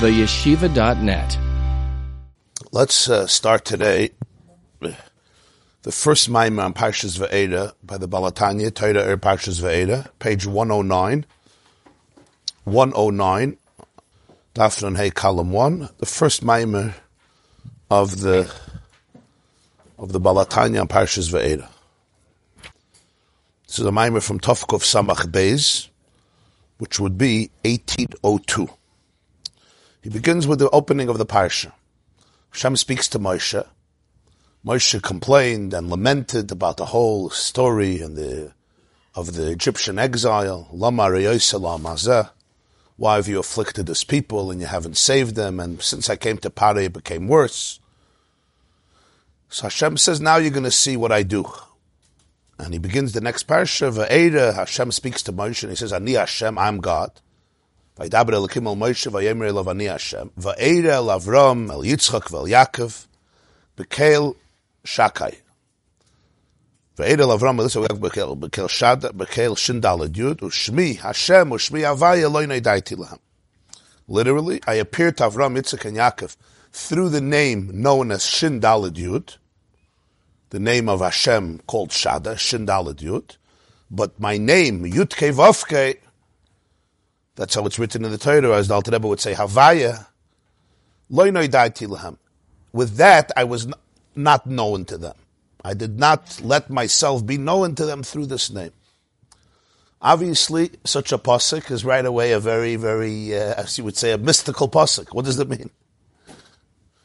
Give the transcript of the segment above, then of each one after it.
theyeshiva.net. Let's uh, start today. The first Maimah on Parshas Ve'eda by the Baal HaTanya, Torah Er Parshas Ve'eda, page 109. 109, Dafron Hey column 1, the first Maimah of the of the Baal HaTanya on Parshas Ve'eda. This is a Maimah from Tovkov Samach Beis, which would be 1802. He begins with the opening of the Parsha. Hashem speaks to Moshe. Moshe complained and lamented about the whole story and the of the Egyptian exile. Why have you afflicted this people and you haven't saved them? And since I came to Paro, it became worse. So Hashem says, now you're going to see what I do. And he begins the next parsha, Va'eda, Hashem speaks to Moshe and he says, Ani Hashem, I'm God. Vaydaber Elokim el Moshe vayemer elav ani Hashem. Va'era el Avram el Yitzchak vel Shakai. Va'era el Avram el Yitzchak bekel bekel u'Shmi Hashem u'Shmi Avai Eloi Neidaiti lahem. Literally, I appeared to Avram, Yitzchak, and Yaakov through the name known as Shin Dalad Yud, the name of Hashem called Shada, Shin Dalad Yud, but my name, Yud Vavke, that's how it's written in the Torah, as the Alter Rebbe would say, Havaya. With that, I was not known to them. I did not let myself be known to them through this name. Obviously, such a pasuk is right away a very, very, uh, as you would say, a mystical pasuk. What does it mean?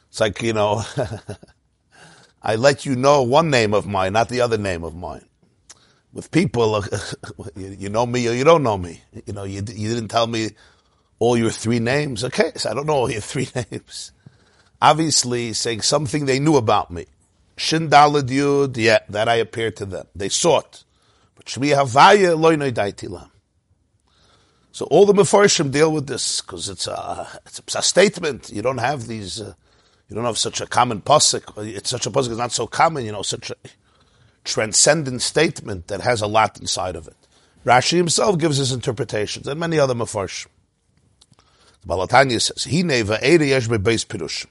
It's like, you know, I let you know one name of mine, not the other name of mine with people, you know me or you don't know me. You know, you, you didn't tell me all your three names. Okay, so I don't know all your three names. Obviously, saying something they knew about me. Shin Dalad Yud, yeah, that I appeared to them. They it. But Shmi Havaya Loinoi Daitilam. So all the Mefarshim deal with this because it's a, it's a statement. You don't have these, uh, you don't have such a common pasuk. It's such a pasuk it's not so common, you know, such a, transcendent statement that has a lot inside of it. Rashi himself gives his interpretations, and many other mafarsh. The Baal HaTanya says, "He va'eda yesh beis pirush."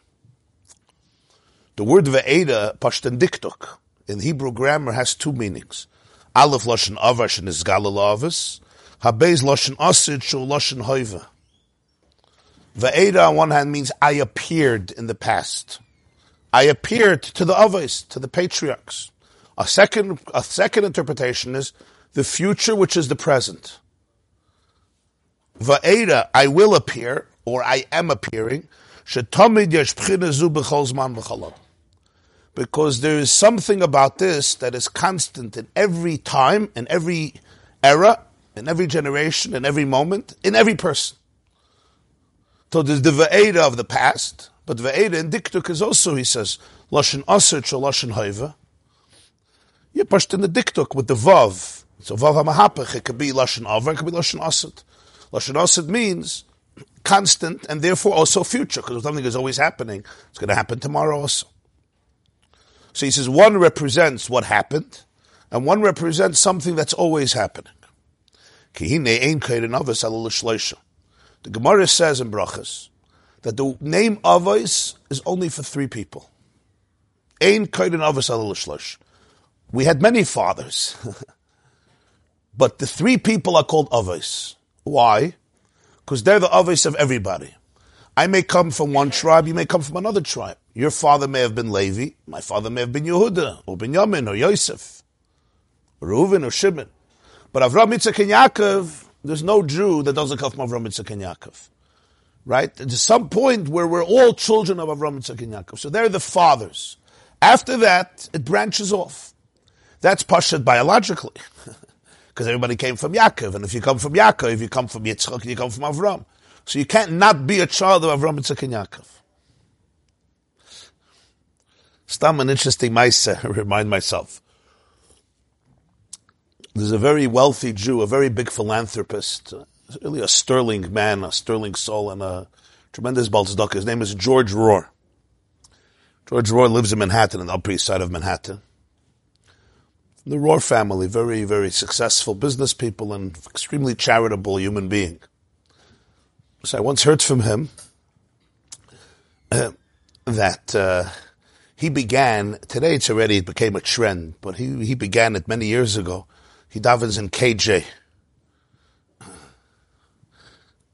The word ve'eda pashtan diktuk in Hebrew grammar has two meanings. Aleph lashon avash and is galalavis. Habeis lashon asid shul lashon hoiva. Ve'eda on one hand means I appeared in the past. I appeared to the avos, to the patriarchs. A second, a second interpretation is the future, which is the present. Va'eda, I will appear, or I am appearing. Because there is something about this that is constant in every time, in every era, in every generation, in every moment, in every person. So there's the Va'eda of the past, but Va'eda in Diktuk is also, he says, Lashon Asr or Lashon Haiva. You pushed in the diktuk with the vav. So vav hamahapach, it could be lashon avar, it could be lashon asad. Lashon asad means constant and therefore also future, because something is always happening. It's going to happen tomorrow also. So he says one represents what happened, and one represents something that's always happening. The Gemara says in Brachas that the name Avos is only for three people. Ein kaiden Avos we had many fathers, but the three people are called Avos. Why? Because they're the Avos of everybody. I may come from one tribe, you may come from another tribe. Your father may have been Levi, my father may have been Yehuda, or Binyamin, or Yosef, or Reuven, or Shimon. But Avram, Yitzchak, and Yaakov, there's no Jew that doesn't come from Avram, Yitzchak, and Yaakov. Right? There's some point where we're all children of Avram, Yitzchak, and Yaakov. So they're the fathers. After that, it branches off. That's pashut biologically. Because everybody came from Yaakov, and if you come from Yaakov, if you come from Yitzchak, you come from Avram. So you can't not be a child of Avram, Yitzchak, and Yaakov. Stam an interesting I remind myself. There's a very wealthy Jew, a very big philanthropist, really a sterling man, a sterling soul, and a tremendous balzdaka. His name is George Rohr. George Rohr lives in Manhattan, on the Upper East Side of Manhattan the Rohr family, very, very successful business people and extremely charitable human being. So I once heard from him that uh, he began, today it's already, it became a trend, but he, he began it many years ago. He davens in KJ.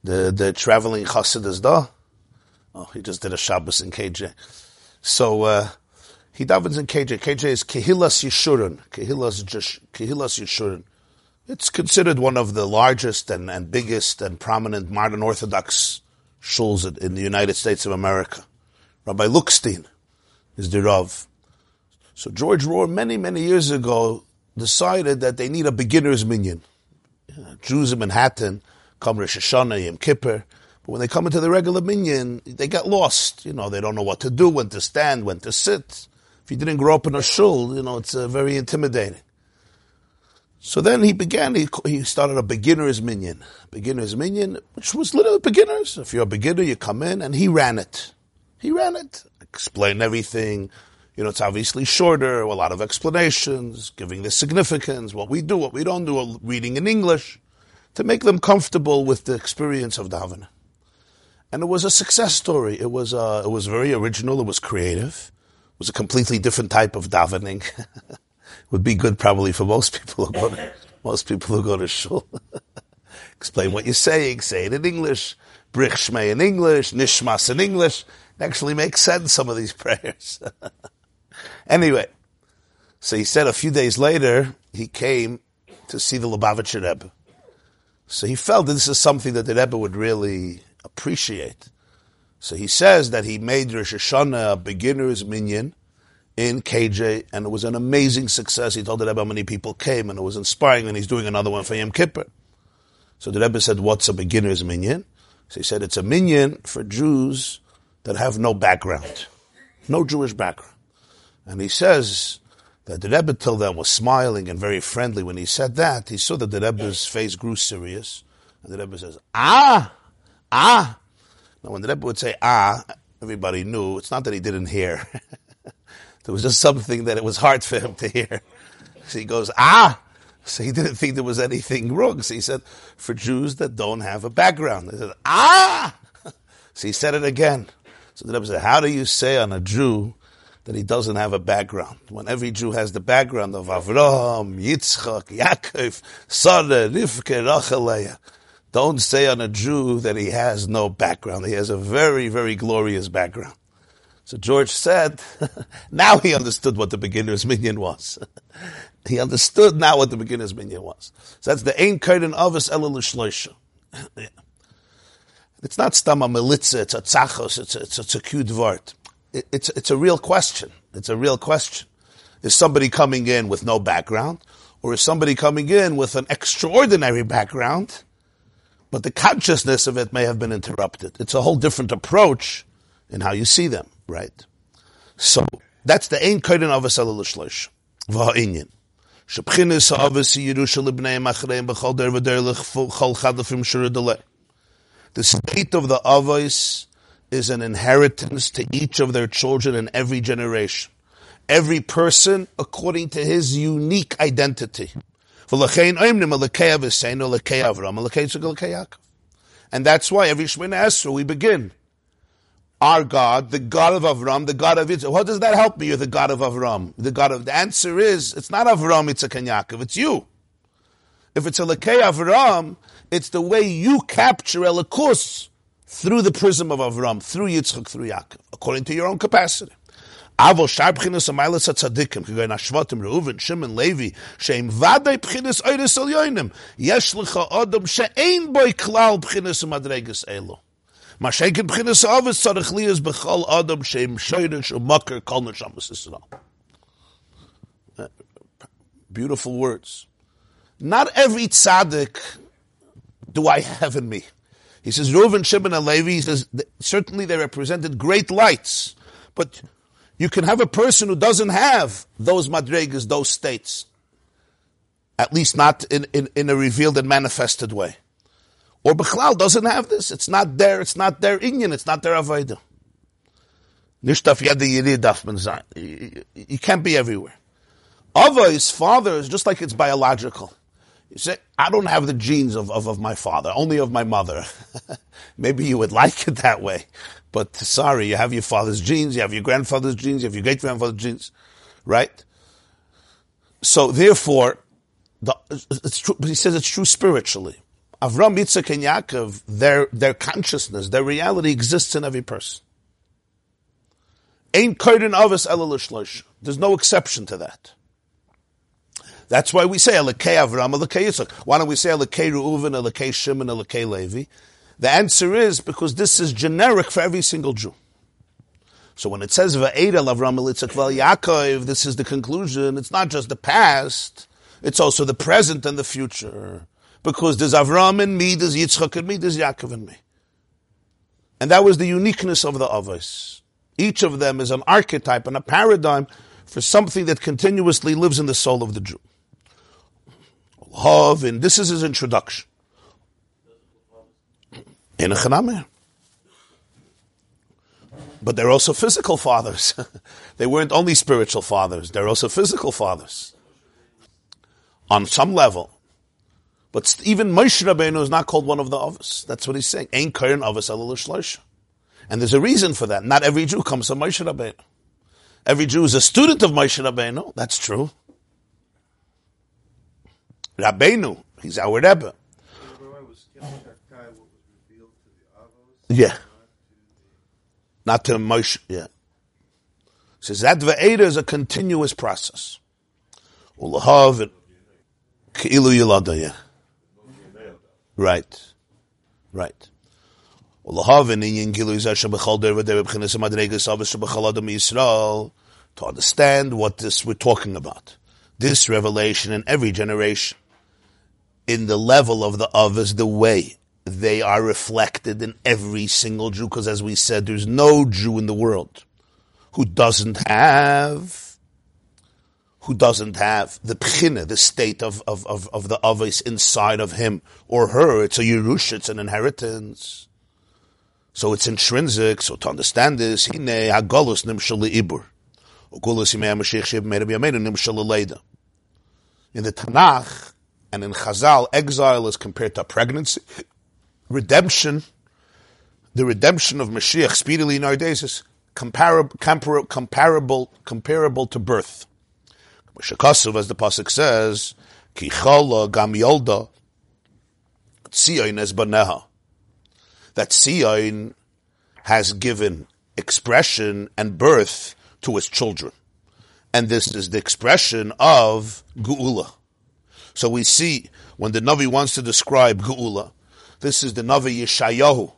The, the traveling Chassidus da. Oh, he just did a Shabbos in KJ. So, uh, he davens in KJ. KJ is Kehilas Yeshurun. Kehilas, Kehilas Yeshurun. It's considered one of the largest and, and biggest and prominent modern Orthodox shuls in the United States of America. Rabbi Lookstein is the Rav. So George Rohr, many, many years ago, decided that they need a beginner's minyan. Jews in Manhattan come Rosh Hashanah, Yom Kippur, but when they come into the regular minyan, they get lost. You know, they don't know what to do, when to stand, when to sit. If you didn't grow up in a shul, you know, it's uh, very intimidating. So then he began, he, he started a beginner's minyan. Beginner's minyan, which was literally beginners. If you're a beginner, you come in, and he ran it. He ran it, explained everything. You know, it's obviously shorter, a lot of explanations, giving the significance, what we do, what we don't do, reading in English, to make them comfortable with the experience of davening. And it was a success story. It was, uh, it was very original. It was creative. It was a completely different type of davening. Would be good probably for most people who go to, most people who go to shul. Explain what you're saying, say it in English, brich shmei in English, nishmas in English actually makes sense, some of these prayers. anyway, so he said a few days later, he came to see the Lubavitcher Rebbe. So he felt that this is something that the Rebbe would really appreciate. So he says that he made Rosh Hashanah a beginner's minyan in KJ, and it was an amazing success. He told the Rebbe how many people came, and it was inspiring, and he's doing another one for Yom Kippur. So the Rebbe said, what's a beginner's minyan? So he said, it's a minyan for Jews that have no background, no Jewish background. And he says that the Rebbe till then was smiling and very friendly. When he said that, he saw that the Rebbe's face grew serious. And the Rebbe says, ah, ah. Now when the Rebbe would say ah, everybody knew it's not that he didn't hear. there was just something that it was hard for him to hear. So he goes, ah. So he didn't think there was anything wrong. So he said, for Jews that don't have a background. He said, ah. So he said it again. So the Rebbe said, how do you say on a Jew that he doesn't have a background? When every Jew has the background of Avraham, Yitzchak, Yaakov, Sarah, Rivka, Rachel, Don't say on a Jew that he has no background. He has a very, very glorious background. So George said, now he understood what the beginner's minyan was. he understood now what the beginner's minyan was. So that's the Ein Kaiden Avos Elul It's not stama melitza, it's a tzachos, it's a, it's a, it's a cute word. It, it's, it's a real question. It's a real question. Is somebody coming in with no background? Or is somebody coming in with an extraordinary background? But the consciousness of it may have been interrupted. It's a whole different approach in how you see them, right? So, that's the Ein Koden of a l'chol chadafim shura the state of the Avos is an inheritance to each of their children in every generation. Every person according to his unique identity. And that's why every Shemina Esra we begin. Our God, the God of Avram, the God of Yitzchak. What does that help me? You're the God of Avram. The God of, the answer is, it's not Avram, it's a Yaakov, it's you. If it's a Lekei Avram, it's the way you capture Elikus through the prism of Avram, through Yitzchak, through Yaakov, according to your own capacity. Avo shar b'chinas amaylas hatzadikim, k'goyin hashvatim, Reuven, Shimon, Levi, she'im vaday b'chinas oiris al yoinim, yesh l'cha odom she'ein boi klal b'chinas umadregas elo. Ma shekin b'chinas avis tzarech liyas b'chol odom she'im shoyrish u'makar kol neshamas Yisrael. Beautiful words. Not every tzaddik do I have in me? He says, Reuven, Shimon, and Levi, he says, certainly they represented great lights, but you can have a person who doesn't have those madrigas, those states. At least not in, in, in a revealed and manifested way. Or Bechlal doesn't have this. It's not there, it's not their Inyan, it's not their Avaidah. You can't be everywhere. Ava, his father, is just like it's biological. You say, I don't have the genes of, of, of my father, only of my mother. Maybe you would like it that way. But sorry, you have your father's genes, you have your grandfather's genes, you have your great grandfather's genes, right? So therefore, the, it's true, but he says it's true spiritually. Avram, Yitzchak, and Yaakov, their, their consciousness, their reality exists in every person. There's no exception to that. That's why we say Elokei Avram, Elokei Yitzchak. Why don't we say Elokei Reuven, Elokei Shimon, Elokei Levi? The answer is because this is generic for every single Jew. So when it says Va'edel Avram Elitzak Val Yaakov, this is the conclusion. It's not just the past; it's also the present and the future. Because there's Avram in me, there's Yitzchak in me, there's Yaakov in me, and that was the uniqueness of the Avos. Each of them is an archetype and a paradigm for something that continuously lives in the soul of the Jew. Love, and this is his introduction. In a Chanameh. But they're also physical fathers. they weren't only spiritual fathers, they're also physical fathers. On some level. But even Moshe Rabbeinu is not called one of the Avos. That's what he's saying. Ain't Karen Avos And there's a reason for that. Not every Jew comes from Moshe Rabbeinu. Every Jew is a student of Moshe Rabbeinu. That's true. Rabbeinu, he's our Rebbe. Yeah. Not to Moshe, yeah. Says that Ve'eda is a continuous process. Ulahav, Ke'ilu Yilada, yeah. Right. Right. To understand what this we're talking about. This revelation in every generation in the level of the others, the way they are reflected in every single Jew, because as we said, there's no Jew in the world who doesn't have who doesn't have the pchina, the state of, of, of, of the avis inside of him or her. It's a Yerush, it's an inheritance. So it's intrinsic. So to understand this, hine hagolus nimshal ibur. In the Tanakh, and in Chazal, exile is compared to pregnancy. Redemption, the redemption of Mashiach speedily in our days is comparable, comparable, comparable to birth. Mashakasuv, as the pasuk says, Kichala gam yolda, Tzion es baneha. That Tzion has given expression and birth to his children. And this is the expression of Geula. So we see when the Navi wants to describe Geula, this is the Navi Yeshayahu,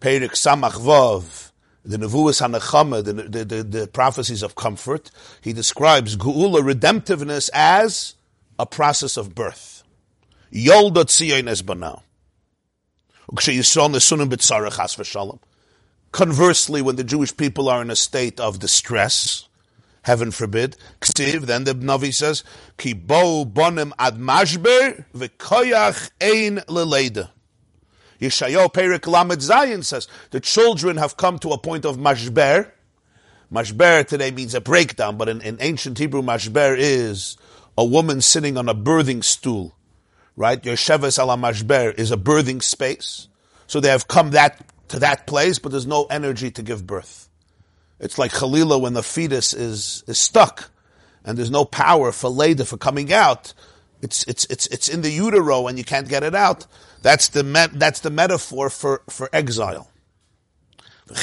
Perik Samach Vav, the Nevuas Hanachama, the, the, the, the, prophecies of comfort. He describes Geula, redemptiveness, as a process of birth. Yoldot Tzion Esbanah. Conversely, when the Jewish people are in a state of distress, heaven forbid. Then the Navi says, Ki bo bonim ad mashber v'koyach ein leleida. Yeshayo Perik Lamed Zayin says, the children have come to a point of mashber. Mashber today means a breakdown, but in, in ancient Hebrew, mashber is a woman sitting on a birthing stool. Right? Yosheves ala mashber is a birthing space. So they have come that to that place, but there's no energy to give birth. It's like Khalila when the fetus is, is stuck and there's no power for Leda for coming out. It's, it's, it's, it's in the utero and you can't get it out. That's the, me, that's the metaphor for, for exile. Uh,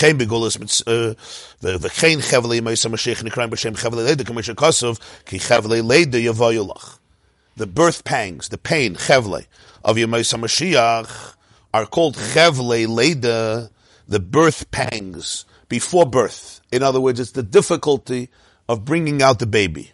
the birth pangs, the pain, chevle, of Yemais Mashiach are called chevle leda, the birth pangs, before birth. In other words, it's the difficulty of bringing out the baby.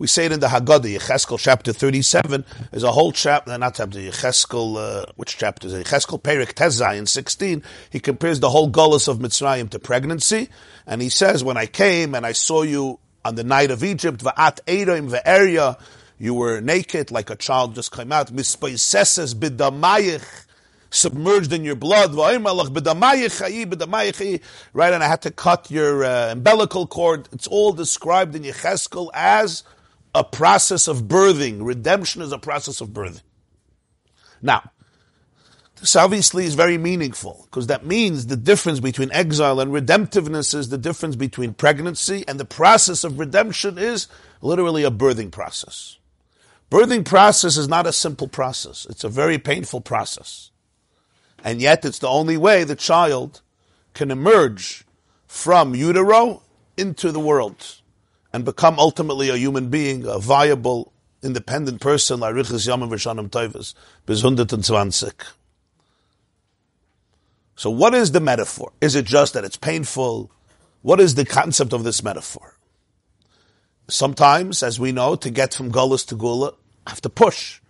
We say it in the Haggadah, Yecheskel chapter 37, there's a whole chapter, not chapter, Yecheskel, uh, which chapter is it? Yecheskel Perik Tezai in 16, he compares the whole gullus of Mitzrayim to pregnancy, and he says, when I came and I saw you on the night of Egypt, Va'at Eirim Ve'eria, you were naked like a child just came out, Mispaiseses Bidamayich, submerged in your blood. Right, and I had to cut your uh, umbilical cord. It's all described in Yecheskel as a process of birthing. Redemption is a process of birthing. Now, this obviously is very meaningful because that means the difference between exile and redemptiveness is the difference between pregnancy and the process of redemption is literally a birthing process. Birthing process is not a simple process. It's a very painful process. And yet it's the only way the child can emerge from utero into the world and become ultimately a human being, a viable, independent person, like Riches Yamim V'Shanim Toivus, bis 120. So what is the metaphor? Is it just that it's painful? What is the concept of this metaphor? Sometimes, as we know, to get from gullus to gula, I have to push,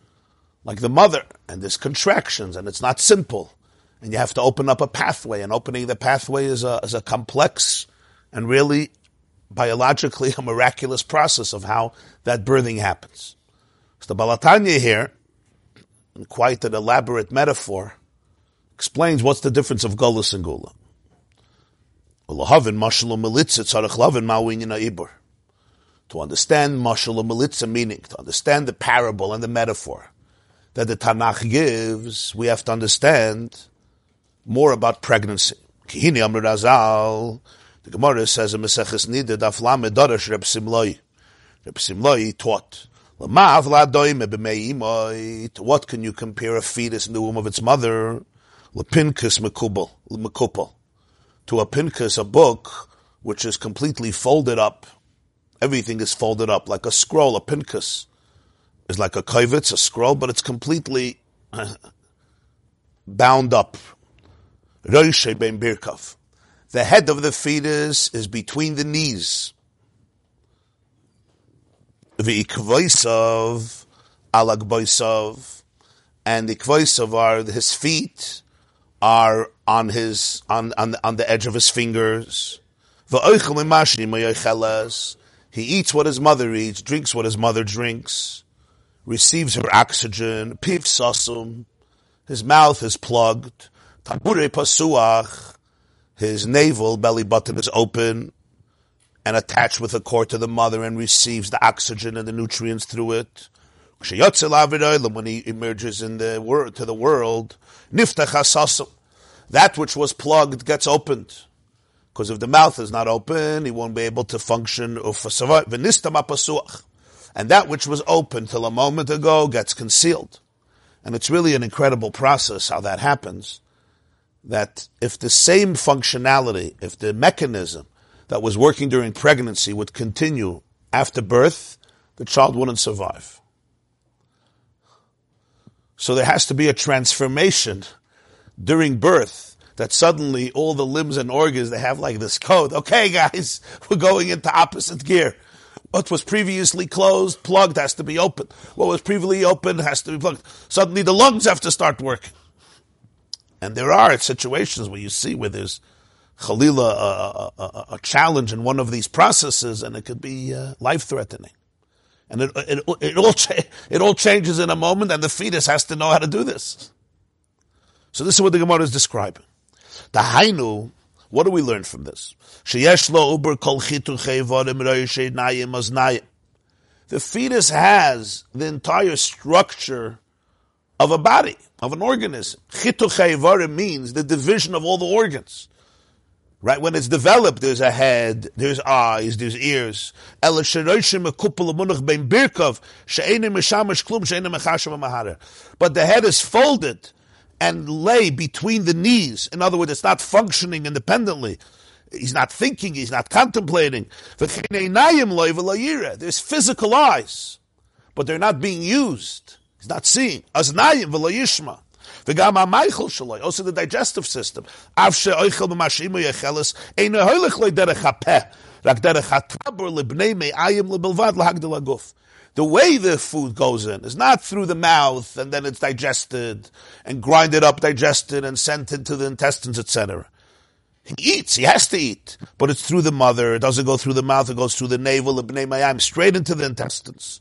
like the mother, and there's contractions, and it's not simple, and you have to open up a pathway, and opening the pathway is a, is a complex and really biologically a miraculous process of how that birthing happens. So the Baal HaTanya here, in quite an elaborate metaphor, explains what's the difference of Gullus and Gula. To understand Mashal Melitza meaning, to understand the parable and the metaphor that the Tanakh gives, we have to understand more about pregnancy. The Gemara says in Maseches Nida, Daf Lamed Darash Reb Simloi. Reb Simloi taught, what can you compare a fetus in the womb of its mother? Lepinkus mekupal. To a pinkus, a book, which is completely folded up. Everything is folded up, like a scroll. A pinkus is like a kivitz, a scroll, but it's completely bound up. Roishe ben birkov. The head of the fetus is between the knees. The ikvoisov, alagboisov, and the ikvoisov are his feet are on his on on on the edge of his fingers. He eats what his mother eats, drinks what his mother drinks, receives her oxygen. Piv sasum, his mouth is plugged. Tabure pasuach, his navel belly button is open and attached with a cord to the mother and receives the oxygen and the nutrients through it. When he emerges in the world to the world, that which was plugged gets opened. Because if the mouth is not open, he won't be able to function. And that which was open till a moment ago gets concealed. And it's really an incredible process how that happens that if the same functionality, if the mechanism that was working during pregnancy would continue after birth, the child wouldn't survive. So there has to be a transformation during birth that suddenly all the limbs and organs, they have like this code. Okay, guys, we're going into opposite gear. What was previously closed, plugged, has to be open. What was previously open has to be plugged. Suddenly the lungs have to start working. And there are situations where you see where there's Khalila, a, a, a, challenge in one of these processes, and it could be uh, life threatening. And it, it, it, all cha- it all changes in a moment, and the fetus has to know how to do this. So this is what the Gemara is describing. The Hainu, what do we learn from this? The fetus has the entire structure of a body, of an organism. Chituch means the division of all the organs. Right? When it's developed, there's a head, there's eyes, there's ears. But the head is folded and lay between the knees. In other words, it's not functioning independently. He's not thinking, he's not contemplating. There's physical eyes, but they're not being used. He's not seeing. Aznayim v'lo yishma. V'gam ha-meichel shaloi, also the digestive system. Av she'oichel b'mashimu yecheles, hoilich loy derech ha-peh, rak derech ha-tabur me'ayim ha-guf. the way the food goes in is not through the mouth and then it's digested and grinded up, digested and sent into the intestines, etc. He eats, he has to eat, but it's through the mother. It doesn't go through the mouth, it goes through the mayam, straight into the intestines,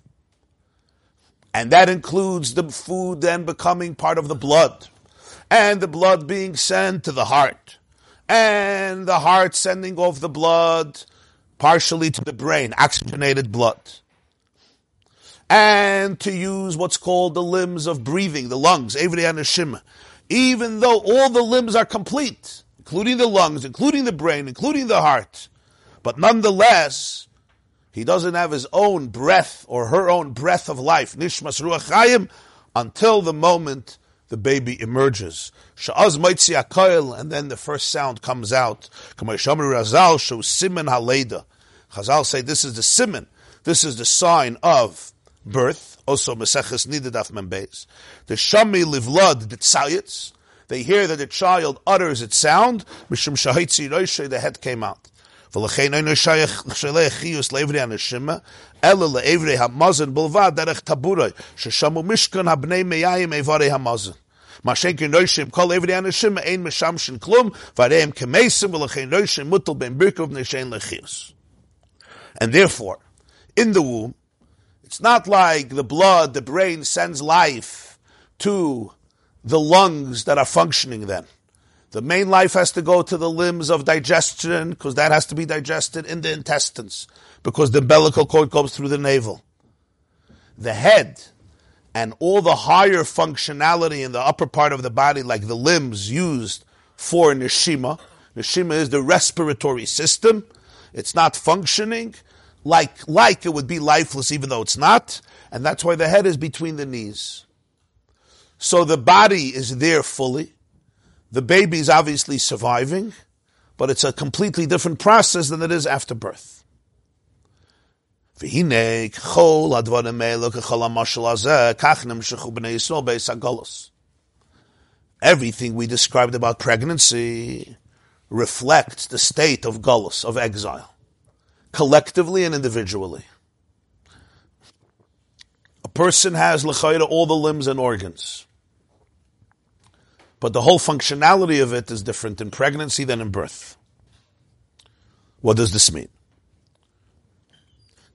And that includes the food then becoming part of the blood. And the blood being sent to the heart. And the heart sending off the blood partially to the brain, oxygenated blood. And to use what's called the limbs of breathing, the lungs. Even though all the limbs are complete, including the lungs, including the brain, including the heart, but nonetheless, he doesn't have his own breath or her own breath of life, Nishmas Ruach Chayim, until the moment the baby emerges. Sha'az Maitzi Akoil, and then the first sound comes out. Razal Simen Haleda. Chazal say this is the simon, this is the sign of birth. Also, Maseches Nidadaf Membeis. The Shami Livlad the Tzayitz. They hear that the child utters its sound. Mishum Shahitzi Roishay, the head came out. ולכן אינו שייך שייך חיוס לעברי הנשימה, אלא לעברי המזן בלבד דרך טבורי, ששמו משכן הבני מייעים איברי המזן. מה שאין נוישים כל עברי הנשימה אין משמשן כלום, והרי הם כמסים ולכן נוישים מוטל בין ברכו בני שאין לחיוס. And therefore, in the womb, it's not like the blood, the brain sends life to the lungs that are functioning then. The main life has to go to the limbs of digestion because that has to be digested in the intestines because the umbilical cord goes through the navel. The head and all the higher functionality in the upper part of the body, like the limbs used for neshima. Neshima is the respiratory system. It's not functioning like, like it would be lifeless even though it's not. And that's why the head is between the knees. So the body is there fully. The baby is obviously surviving, but it's a completely different process than it is after birth. Everything we described about pregnancy reflects the state of gullus, of exile collectively and individually. A person has all the limbs and organs. But the whole functionality of it is different in pregnancy than in birth. What does this mean?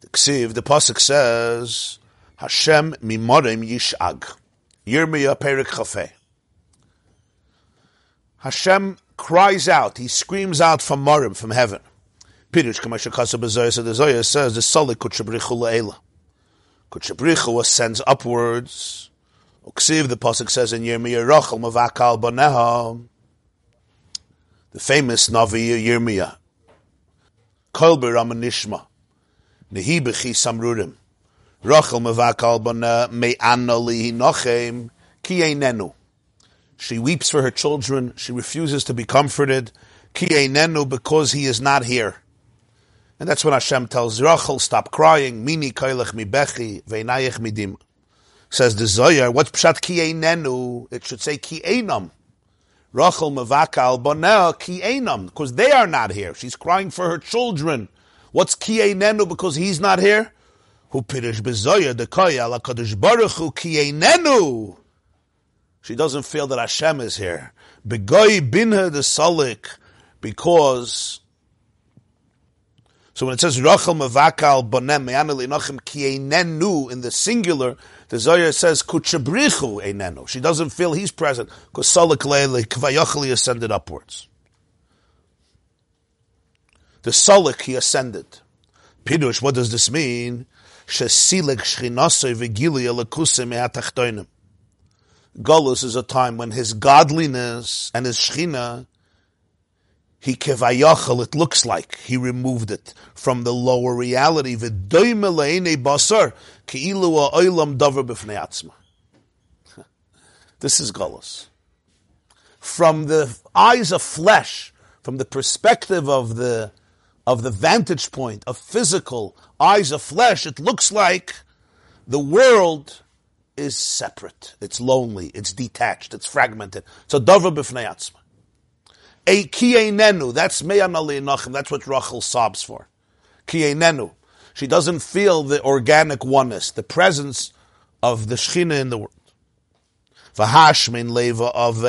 The Ksiv, the Pasuk says, Hashem mimorim yishag. Yirmiyah perik chafeh. Hashem cries out, he screams out from Morim, from heaven. Pirush Kamasha Kasa Bezoya, so the Zoya says the Soli Kutshabrichu La'ela. Kutshabrichu ascends upwards. Uksiv, the Pasuk says in Yirmiyah, Rachel Mavakal Baneha. The famous Navi Yirmiyah. Kolber Ramanishma. Nehi Bechi Samrurim. Rachel Mavakal Baneha Me'anna Lihi Nochem Ki. She weeps for her children. She refuses to be comforted. Ki because he is not here. And that's when Hashem tells Rachel, stop crying, mini kailech mi bechi, midim. Says the Zohar, what's pshat ki? It should say ki. Rachel mevaka al bonel ki because they are not here. She's crying for her children. What's ki because he's not here? Who pirish bezoya dekoya ala kadosh baruch ki. She doesn't feel that Hashem is here. Begoy binha the salik, because so when it says Rachel Mavakal Bonem Me'anel Inachim Ki Einenu in the singular, the Zohar says Kuchabrichu Einenu. She doesn't feel he's present because Salik Leile Kvayachli ascended upwards. The Salik he ascended. Pidush, what does this mean? Shesilik Shchinasei Vigili Elakuse Me'atachtoinim. Golus is a time when his godliness and his Shechina he kevayachal, it looks like he removed it from the lower reality. basar This is Golos. From the eyes of flesh, from the perspective of the of the vantage point of physical eyes of flesh, it looks like the world is separate. It's lonely. It's detached. It's fragmented. So davar b'fnei. A kienenu, that's me'anali nachim, that's what Rachel sobs for. Kienenu. She doesn't feel the organic oneness, the presence of the Shechina in the world. V'hashmin leva of.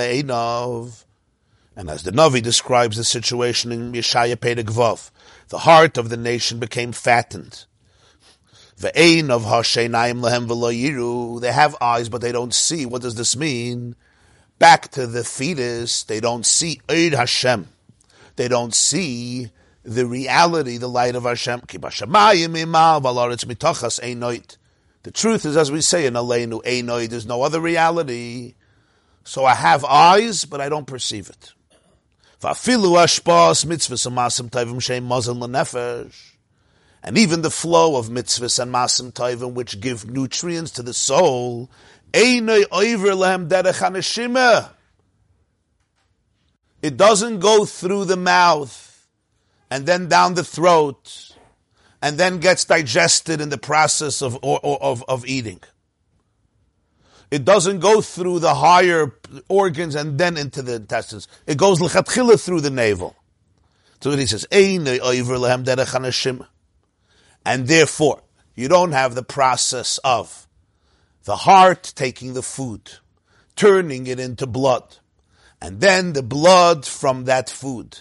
And as the Navi describes the situation in Yeshaya Pedek the heart of the nation became fattened. Ve'ein of lehem v'lo They have eyes, but they don't see. What does this mean? Back to the fetus, they don't see Eid Hashem. They don't see the reality, the light of Hashem. The truth is, as we say in Aleinu, there's no other reality. So I have eyes, but I don't perceive it. And even the flow of mitzvahs and masim taivim, which give nutrients to the soul, it doesn't go through the mouth and then down the throat and then gets digested in the process of, of, of eating. It doesn't go through the higher organs and then into the intestines. It goes lechatchila through the navel. So he says, and therefore, you don't have the process of the heart taking the food, turning it into blood, and then the blood from that food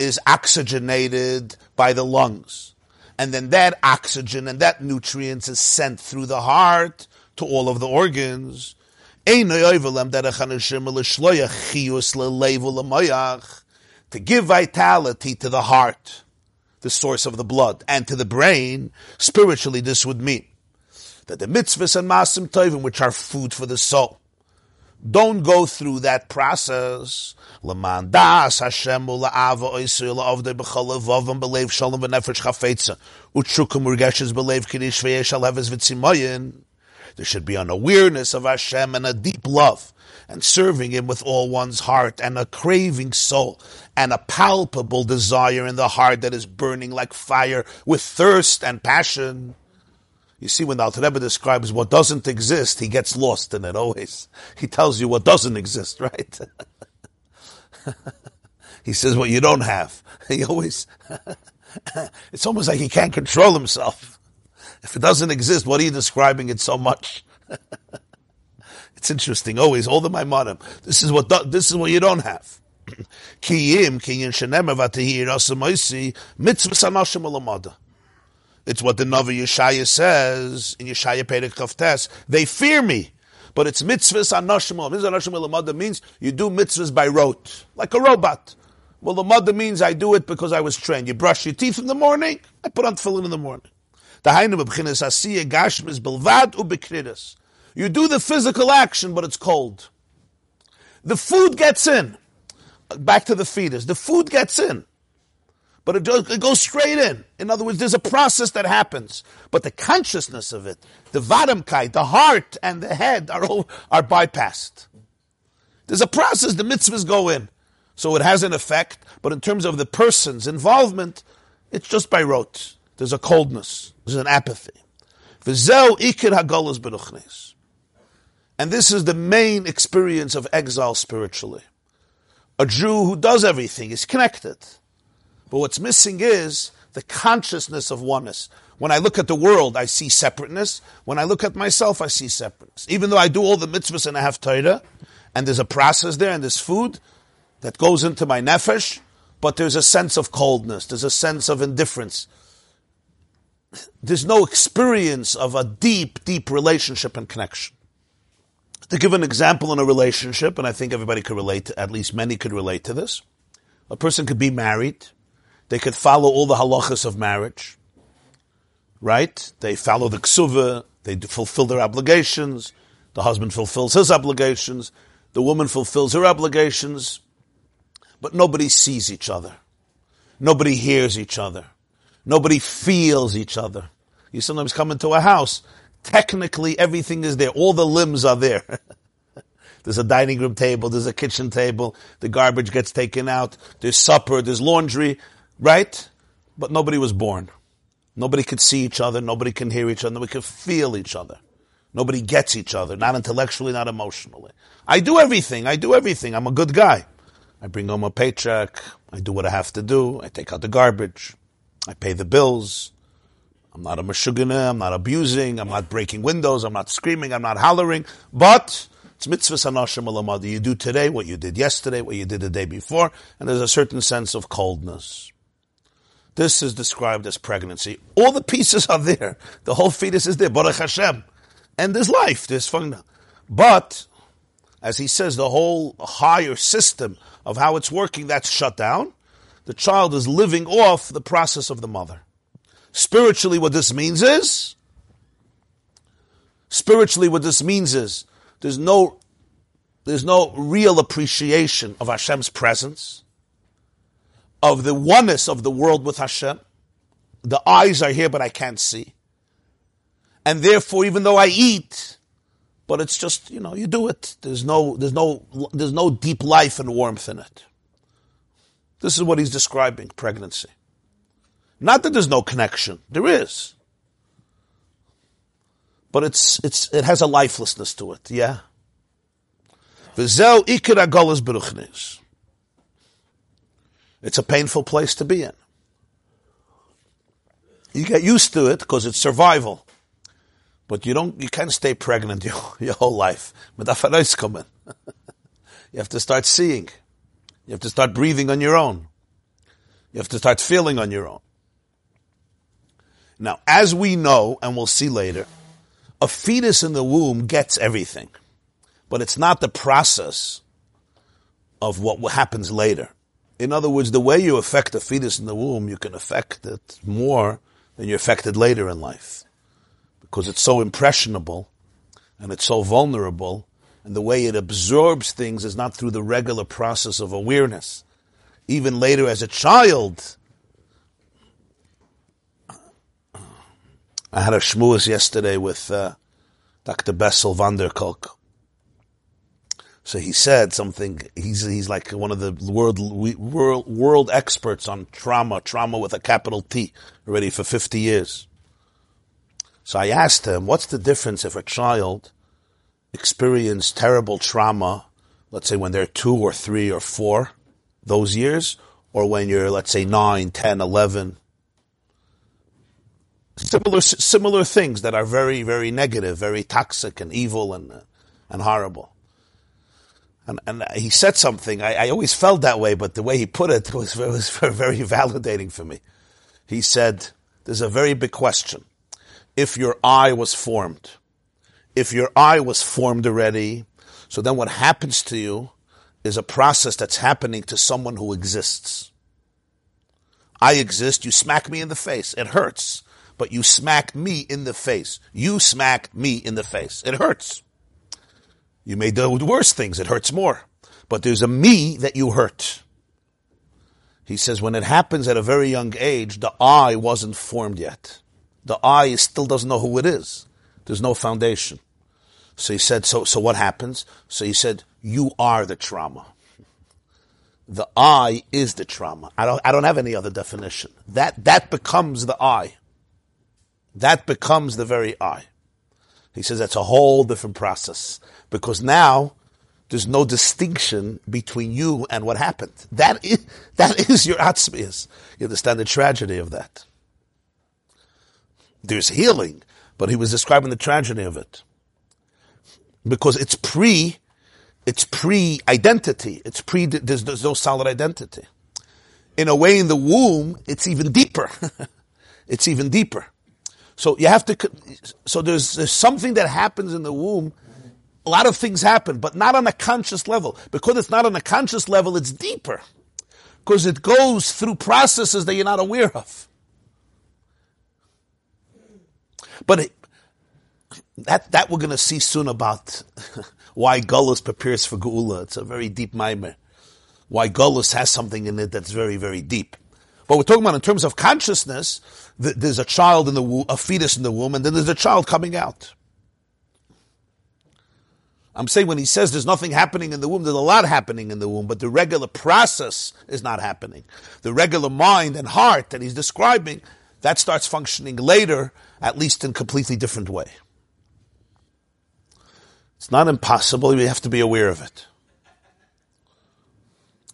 is oxygenated by the lungs. And then that oxygen and that nutrients is sent through the heart to all of the organs. To give vitality to the heart, the source of the blood, and to the brain, spiritually this would mean that the mitzvahs and masim tovim, which are food for the soul, don't go through that process. There should be an awareness of Hashem and a deep love and serving Him with all one's heart and a craving soul and a palpable desire in the heart that is burning like fire with thirst and passion. You see, when the Alter Rebbe describes what doesn't exist, he gets lost in it always. He tells you what doesn't exist, right? he says what you don't have. He always, it's almost like he can't control himself. If it doesn't exist, what are you describing it so much? it's interesting. Always, all the Maimonim. This is what, this is what you don't have. Kiyim, kiyin vatehir asamoisi, mitzvah alamada. It's what the Navi Yeshaya says in Yeshaya Perek Kaftes. They fear me. But it's mitzvahs anoshim. Mitzvahs anoshim means you do mitzvahs by rote, like a robot. Well, the mother means I do it because I was trained. You brush your teeth in the morning, I put on tefillin in the morning. You do the physical action, but it's cold. The food gets in. Back to the fetus. The food gets in but it, does, it goes straight in. In other words, there's a process that happens, but the consciousness of it, the vadamkai, the heart and the head are all, are bypassed. There's a process, the mitzvahs go in. So it has an effect, but in terms of the person's involvement, it's just by rote. There's a coldness, there's an apathy. And this is the main experience of exile spiritually. A Jew who does everything is connected. But what's missing is the consciousness of oneness. When I look at the world, I see separateness. When I look at myself, I see separateness. Even though I do all the mitzvahs and I have Torah, and there's a process there and there's food that goes into my nefesh, but there's a sense of coldness, there's a sense of indifference. There's no experience of a deep, deep relationship and connection. To give an example in a relationship, and I think everybody could relate to, at least many could relate to this. A person could be married, they could follow all the halachas of marriage, right? They follow the ksuva, they fulfill their obligations, the husband fulfills his obligations, the woman fulfills her obligations. but nobody sees each other. Nobody hears each other. Nobody feels each other. You sometimes come into a house, technically everything is there. All the limbs are there. there's a dining room table, there's a kitchen table, the garbage gets taken out, there's supper, there's laundry, right? But nobody was born. Nobody could see each other, nobody can hear each other, nobody can feel each other. Nobody gets each other, not intellectually, not emotionally. I do everything, I do everything, I'm a good guy. I bring home a paycheck, I do what I have to do, I take out the garbage, I pay the bills, I'm not a mashugana, I'm not abusing, I'm not breaking windows, I'm not screaming, I'm not hollering, but it's mitzvah sanashim alamadi. You do today what you did yesterday, what you did the day before, and there's a certain sense of coldness. This is described as pregnancy. All the pieces are there. The whole fetus is there. Baruch Hashem. And there's life, there's fun. But, as he says, the whole higher system of how it's working, that's shut down. The child is living off the process of the mother. Spiritually, what this means is, spiritually, what this means is, there's no, there's no real appreciation of Hashem's presence, of the oneness of the world with Hashem. The eyes are here, but I can't see. And therefore, even though I eat, but it's just, you know, you do it. There's no, there's no, there's no deep life and warmth in it. This is what he's describing, pregnancy. Not that there's no connection. There is. But it's, it's, it has a lifelessness to it, yeah? V'zel ikir agolas beruchnis. It's a painful place to be in. You get used to it because it's survival. But you don't, you can't stay pregnant your, your whole life. But after it's coming. you have to start seeing. You have to start breathing on your own. You have to start feeling on your own. Now, as we know, and we'll see later, a fetus in the womb gets everything, but it's not the process of what happens later. In other words, the way you affect a fetus in the womb, you can affect it more than you're affected later in life. Because it's so impressionable and it's so vulnerable, and the way it absorbs things is not through the regular process of awareness. Even later as a child, I had a shmooze yesterday with uh, Dr. Bessel van der Kolk. So he said something. He's he's like one of the world world world experts on trauma, trauma with a capital T, already for fifty years. So I asked him, "What's the difference if a child experienced terrible trauma, let's say when they're two or three or four, those years, or when you're let's say nine, ten, eleven, similar similar things that are very very negative, very toxic and evil and and horrible. And, and he said something. I, I, always felt that way, but the way he put it was, was very validating for me. He said, "There's a very big question. If your eye was formed, if your eye was formed already, so then what happens to you is a process that's happening to someone who exists. I exist. You smack me in the face. It hurts but you smack me in the face. You smack me in the face. It hurts. You may do worse things. It hurts more. But there's a me that you hurt. He says when it happens at a very young age, the I wasn't formed yet. The I still doesn't know who it is. There's no foundation. So he said, so, so what happens? So he said, you are the trauma. The I is the trauma. I don't, I don't have any other definition. That, that becomes the I that becomes the very I. He says that's a whole different process because now there's no distinction between you and what happened. That is, that is your atzmius. You understand the tragedy of that. There's healing, but he was describing the tragedy of it. Because it's pre, it's pre-identity. It's pre, there's, there's no solid identity. In a way, in the womb, it's even deeper. it's even deeper. So you have to, so there's, there's something that happens in the womb. A lot of things happen, but not on a conscious level. Because it's not on a conscious level, it's deeper. Because it goes through processes that you're not aware of. But it, that, that we're going to see soon about why Gullus prepares for Geula. It's a very deep mimer. why Gullus has something in it that's very, very deep. But we're talking about in terms of consciousness, there's a child in the womb, a fetus in the womb, and then there's a child coming out. I'm saying when he says there's nothing happening in the womb, there's a lot happening in the womb, but the regular process is not happening. The regular mind and heart that he's describing, that starts functioning later, at least in a completely different way. It's not impossible, you have to be aware of it.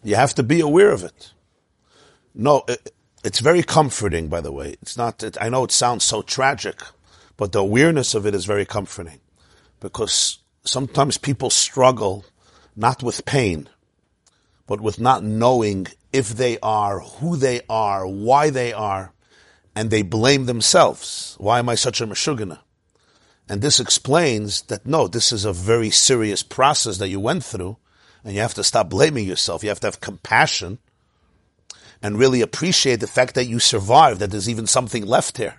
You have to be aware of it. No, it, it's very comforting, by the way. It's not, it, I know it sounds so tragic, but the awareness of it is very comforting because sometimes people struggle not with pain, but with not knowing if they are, who they are, why they are, and they blame themselves. Why am I such a meshugana? And this explains that no, this is a very serious process that you went through, and you have to stop blaming yourself. You have to have compassion and really appreciate the fact that you survived, that there's even something left here.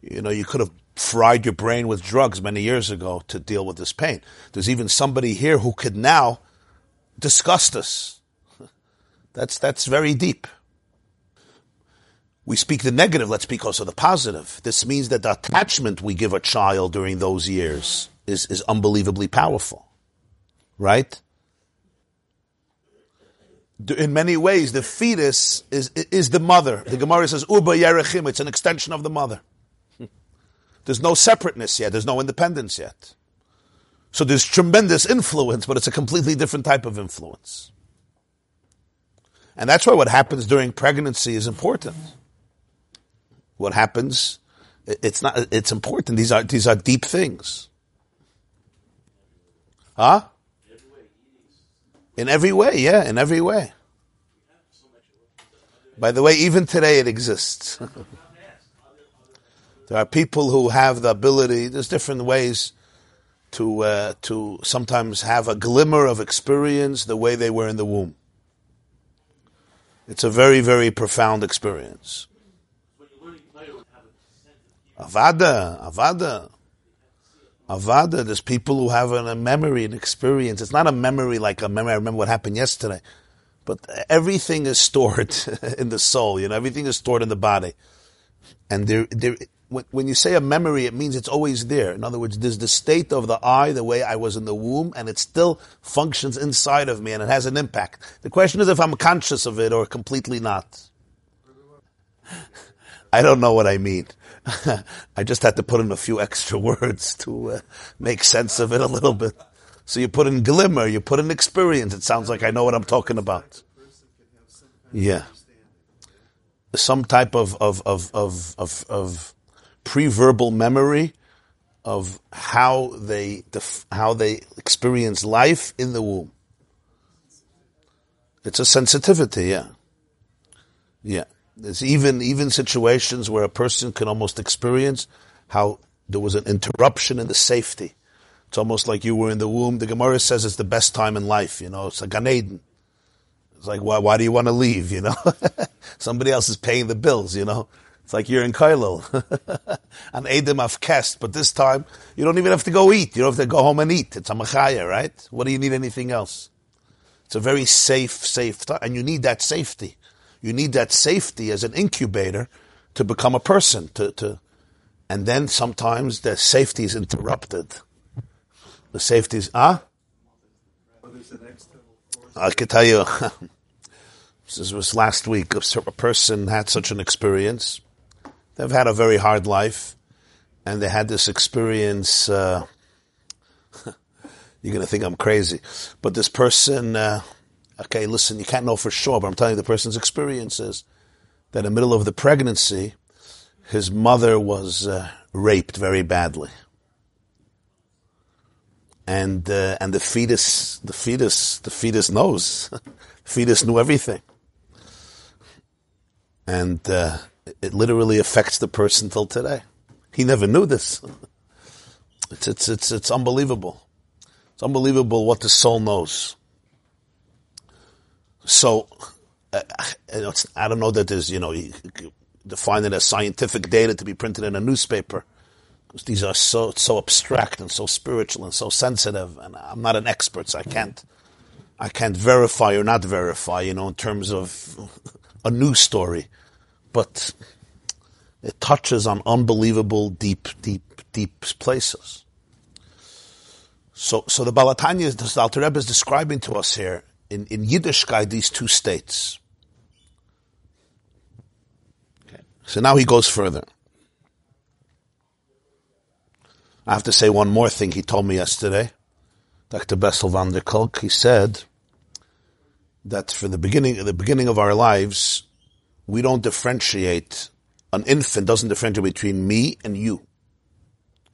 You know, you could have fried your brain with drugs many years ago to deal with this pain. There's even somebody here who could now discuss this. That's, that's very deep. We speak the negative, let's speak also the positive. This means that the attachment we give a child during those years is, is unbelievably powerful. Right? In many ways, the fetus is, is the mother. The Gemara says, Uba Yerechim, it's an extension of the mother. There's no separateness yet. There's no independence yet. So there's tremendous influence, but it's a completely different type of influence. And that's why what happens during pregnancy is important. What happens, it's not, it's important. These are, these are deep things. Huh? In every way, yeah, in every way. By the way, even today it exists. There are people who have the ability. There's different ways to uh, to sometimes have a glimmer of experience the way they were in the womb. It's a very very profound experience. Avada, avada, avada. There's people who have a memory, an experience. It's not a memory like a memory. I remember what happened yesterday, but everything is stored in the soul. You know, everything is stored in the body, and there, there, when, you say a memory, it means it's always there. In other words, there's the state of the eye, the way I was in the womb, and it still functions inside of me and it has an impact. The question is if I'm conscious of it or completely not. I don't know what I mean. I just had to put in a few extra words to uh, make sense of it a little bit. So you put in glimmer, you put in experience. It sounds like I know what I'm talking about. Yeah. Some type of, of, of, of, of, of pre-verbal memory of how they how they experience life in the womb. It's a sensitivity, yeah, yeah. There's even even situations where a person can almost experience how there was an interruption in the safety. It's almost like you were in the womb. The Gemara says it's the best time in life. You know, it's a Gan Eden. It's like, why, why do you want to leave? You know, somebody else is paying the bills. You know, it's like you're in Kollel, an Edom of Kest, but this time you don't even have to go eat. You don't have to go home and eat. It's a Machaya, right? What do you need anything else? It's a very safe, safe time, and you need that safety. You need that safety as an incubator to become a person, to, to, and then sometimes the safety is interrupted. The safety is, ah? I can tell you, this was last week, a person had such an experience They've had a very hard life, and they had this experience. Uh, you're going to think I'm crazy, but this person. Uh, okay, listen, you can't know for sure, but I'm telling you the person's experiences that in the middle of the pregnancy, his mother was uh, raped very badly. And, uh, and the fetus, the fetus, the fetus knows. the fetus knew everything. And, uh, it literally affects the person till today. He never knew this. It's, it's, it's, it's unbelievable. It's unbelievable what the soul knows. So, uh, I don't know that there's, you know, you define it as scientific data to be printed in a newspaper. Because these are so, so abstract and so spiritual and so sensitive. And I'm not an expert, so I can't, I can't verify or not verify, you know, in terms of a news story. But it touches on unbelievable deep, deep, deep places. So, so the Baal HaTanya, the Alter Rebbe is describing to us here in, in Yiddishkeit these two states. Okay. So now he goes further. I have to say one more thing he told me yesterday. Dr. Bessel van der Kolk, he said that for the beginning, the beginning of our lives, we don't differentiate an infant doesn't differentiate between me and you.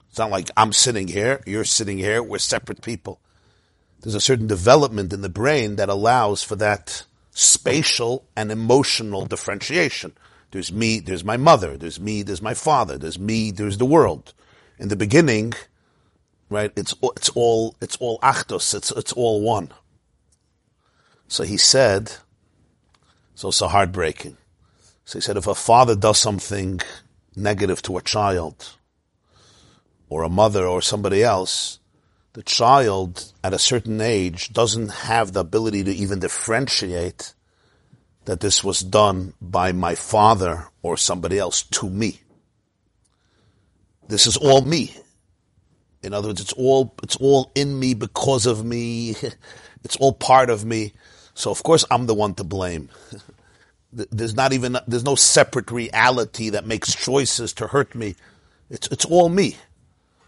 It's not like I'm sitting here, you're sitting here, we're separate people. There's a certain development in the brain that allows for that spatial and emotional differentiation. There's me, there's my mother, there's me, there's my father, there's me, there's the world. In the beginning, right, it's, it's all, it's all achdus, it's, it's all one. So he said, it's also heartbreaking. So he said, if a father does something negative to a child, or a mother or somebody else, the child at a certain age doesn't have the ability to even differentiate that this was done by my father or somebody else to me. This is all me. In other words, it's all, it's all in me because of me. It's all part of me. So of course I'm the one to blame. There's not even, there's no separate reality that makes choices to hurt me. It's, it's all me.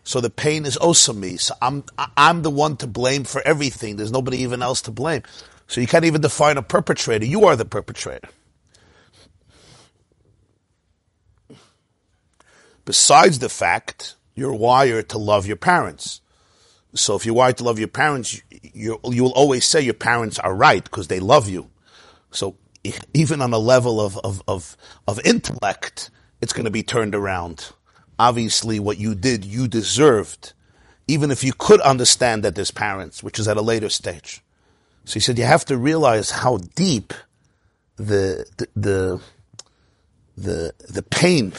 So the pain is also me. So I'm, I'm the one to blame for everything. There's nobody even else to blame. So you can't even define a perpetrator. You are the perpetrator. Besides the fact you're wired to love your parents. So if you're wired to love your parents, you you will always say your parents are right because they love you. So even on a level of, of, of, of intellect, it's going to be turned around. Obviously, what you did, you deserved, even if you could understand that there's parents, which is at a later stage. So he said, you have to realize how deep the, the, the, the, the pain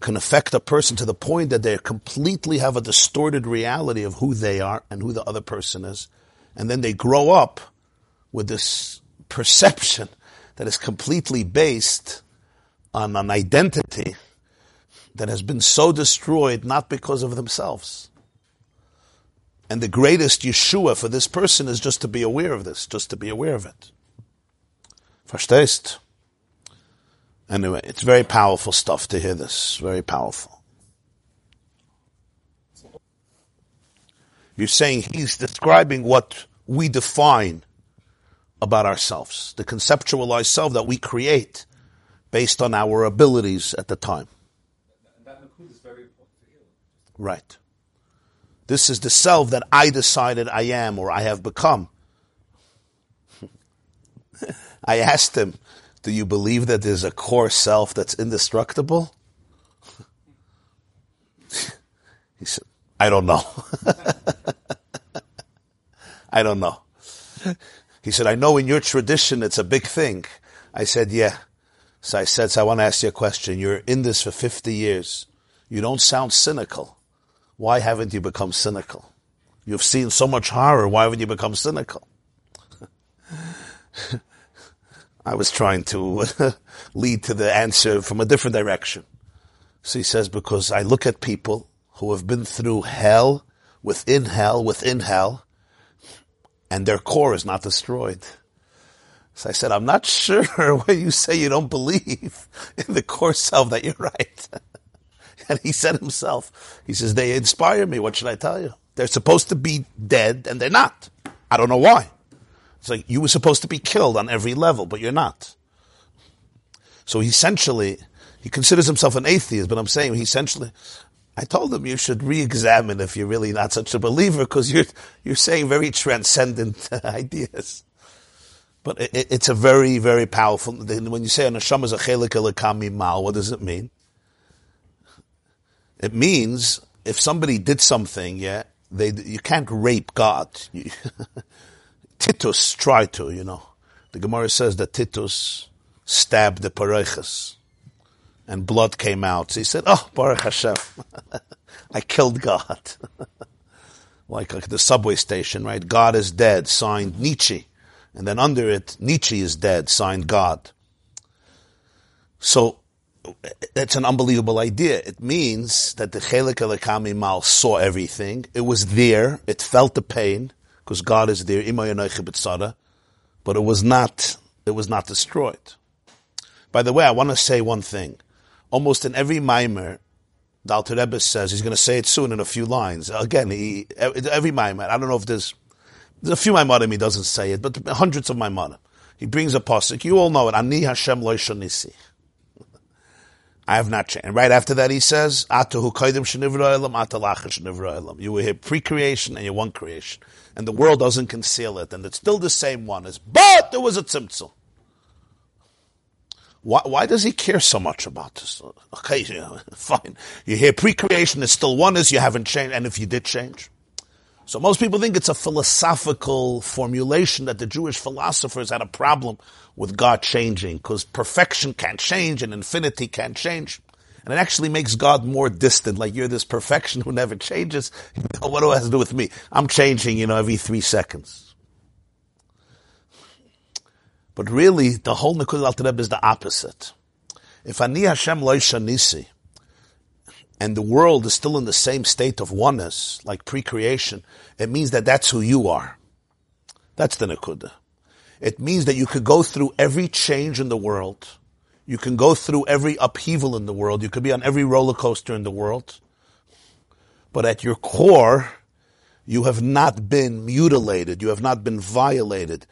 can affect a person to the point that they completely have a distorted reality of who they are and who the other person is. And then they grow up with this perception that is completely based on an identity that has been so destroyed not because of themselves. And the greatest Yeshua for this person is just to be aware of this, just to be aware of it. Verstehst? Anyway, it's very powerful stuff to hear this. Very powerful. You're saying he's describing what we define about ourselves, the conceptualized self that we create based on our abilities at the time. Right. This is the self that I decided I am or I have become. I asked him, Do you believe that there's a core self that's indestructible? he said, I don't know. I don't know. He said, I know in your tradition it's a big thing. I said, yeah. So I said, so I want to ask you a question. You're in this for 50 years. You don't sound cynical. Why haven't you become cynical? You've seen so much horror. Why haven't you become cynical? I was trying to lead to the answer from a different direction. So he says, because I look at people who have been through hell, within hell, within hell, and their core is not destroyed. So I said, I'm not sure when you say you don't believe in the core self that you're right. and he said himself, he says, they inspire me. What should I tell you? They're supposed to be dead and they're not. I don't know why. It's like you were supposed to be killed on every level, but you're not. So essentially, he considers himself an atheist, but I'm saying he essentially, I told him you should re-examine if you're really not such a believer because you're you're saying very transcendent ideas. But it, it's a very very powerful. When you say a neshama is a chelik mal, what does it mean? It means if somebody did something, yeah, they you can't rape God. Titus tried to, you know. The Gemara says that Titus stabbed the Paroches and blood came out. So he said, Oh, Baruch Hashem, I killed God. like, like the subway station, right? God is dead, signed Nietzsche. And then under it, Nietzsche is dead, signed God. So, it's an unbelievable idea. It means that the Chelik Elakami Mal saw everything. It was there. It felt the pain because God is there. But it was not, it was not destroyed. By the way, I want to say one thing. Almost in every mimer, the Alter Rebbe says he's going to say it soon in a few lines. Again, he, every mimer. I don't know if there's there's a few Maimonim he doesn't say it, but hundreds of Maimonim. He brings a pasuk. You all know it. Ani Hashem lo I have not changed. And right after that, he says, "Atahu kaidim shenivra atalach You were here pre-creation and you're one creation, and the world doesn't conceal it, and it's still the same one. As but there was a tzimtzum. Why, why does he care so much about this? Okay, yeah, fine. You hear pre-creation is still one as you haven't changed, and if you did change. So most people think it's a philosophical formulation that the Jewish philosophers had a problem with God changing, because perfection can't change and infinity can't change. And it actually makes God more distant, like you're this perfection who never changes. what do it have to do with me? I'm changing, you know, every three seconds. But really, the whole Nikud al is the opposite. If Ani Hashem loisha nisi, and the world is still in the same state of oneness, like pre-creation, it means that that's who you are. That's the Nakuda. It means that you could go through every change in the world. You can go through every upheaval in the world. You could be on every roller coaster in the world. But at your core, you have not been mutilated. You have not been violated.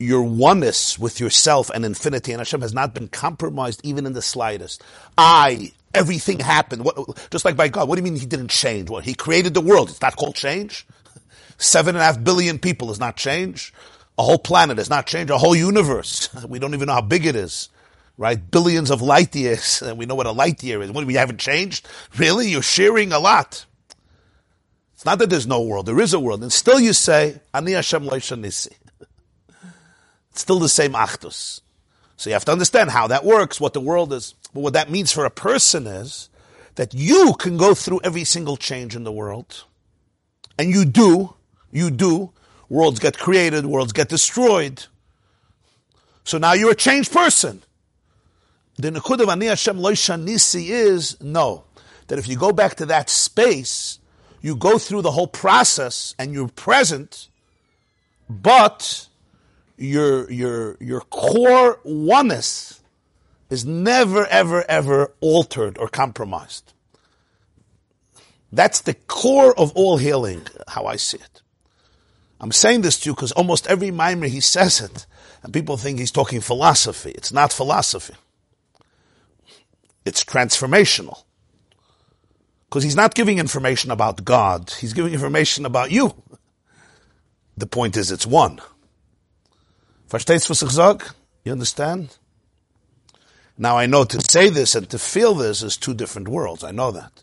Your oneness with yourself and infinity and Hashem has not been compromised even in the slightest. I Everything happened. What, just like by God. What do you mean he didn't change? What, he created the world. It's not called change? Seven and a half billion people is not change. A whole planet is not change. A whole universe. We don't even know how big it is. Right? Billions of light years. And we know what a light year is. What, we haven't changed? Really? You're sharing a lot. It's not that there's no world. There is a world. And still you say, Ani Hashem Nisi. It's still the same Achdus. So you have to understand how that works, what the world is. But what that means for a person is that you can go through every single change in the world. And you do, you do. Worlds get created, worlds get destroyed. So now you're a changed person. The Nakud of Ani Hashem Nisi is no. That if you go back to that space, you go through the whole process and you're present, but your your your core oneness is never ever ever altered or compromised. That's the core of all healing, how I see it. I'm saying this to you because almost every mimer he says it, and people think he's talking philosophy. It's not philosophy. It's transformational. Because he's not giving information about God, he's giving information about you. The point is, it's one. Versteht's was ich sag? You understand? Now I know to say this and to feel this is two different worlds. I know that.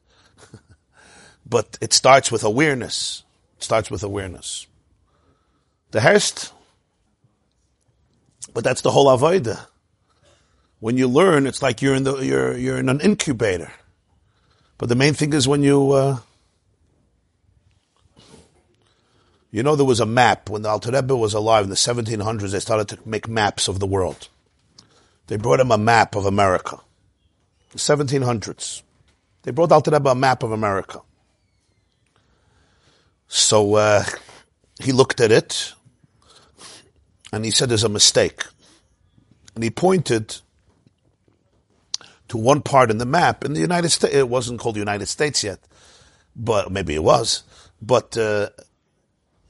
but it starts with awareness. It starts with awareness. The Herst, but that's the whole avoida. When you learn, it's like you're in the you're you're in an incubator. But the main thing is when you uh, You know, there was a map when the Alter Rebbe was alive in the 1700s. They started to make maps of the world. They brought him a map of America. The 1700s. They brought Alter Rebbe a map of America. So uh, he looked at it and he said, "There's a mistake." And he pointed to one part in the map in the United States. It wasn't called the United States yet, but maybe it was. But uh,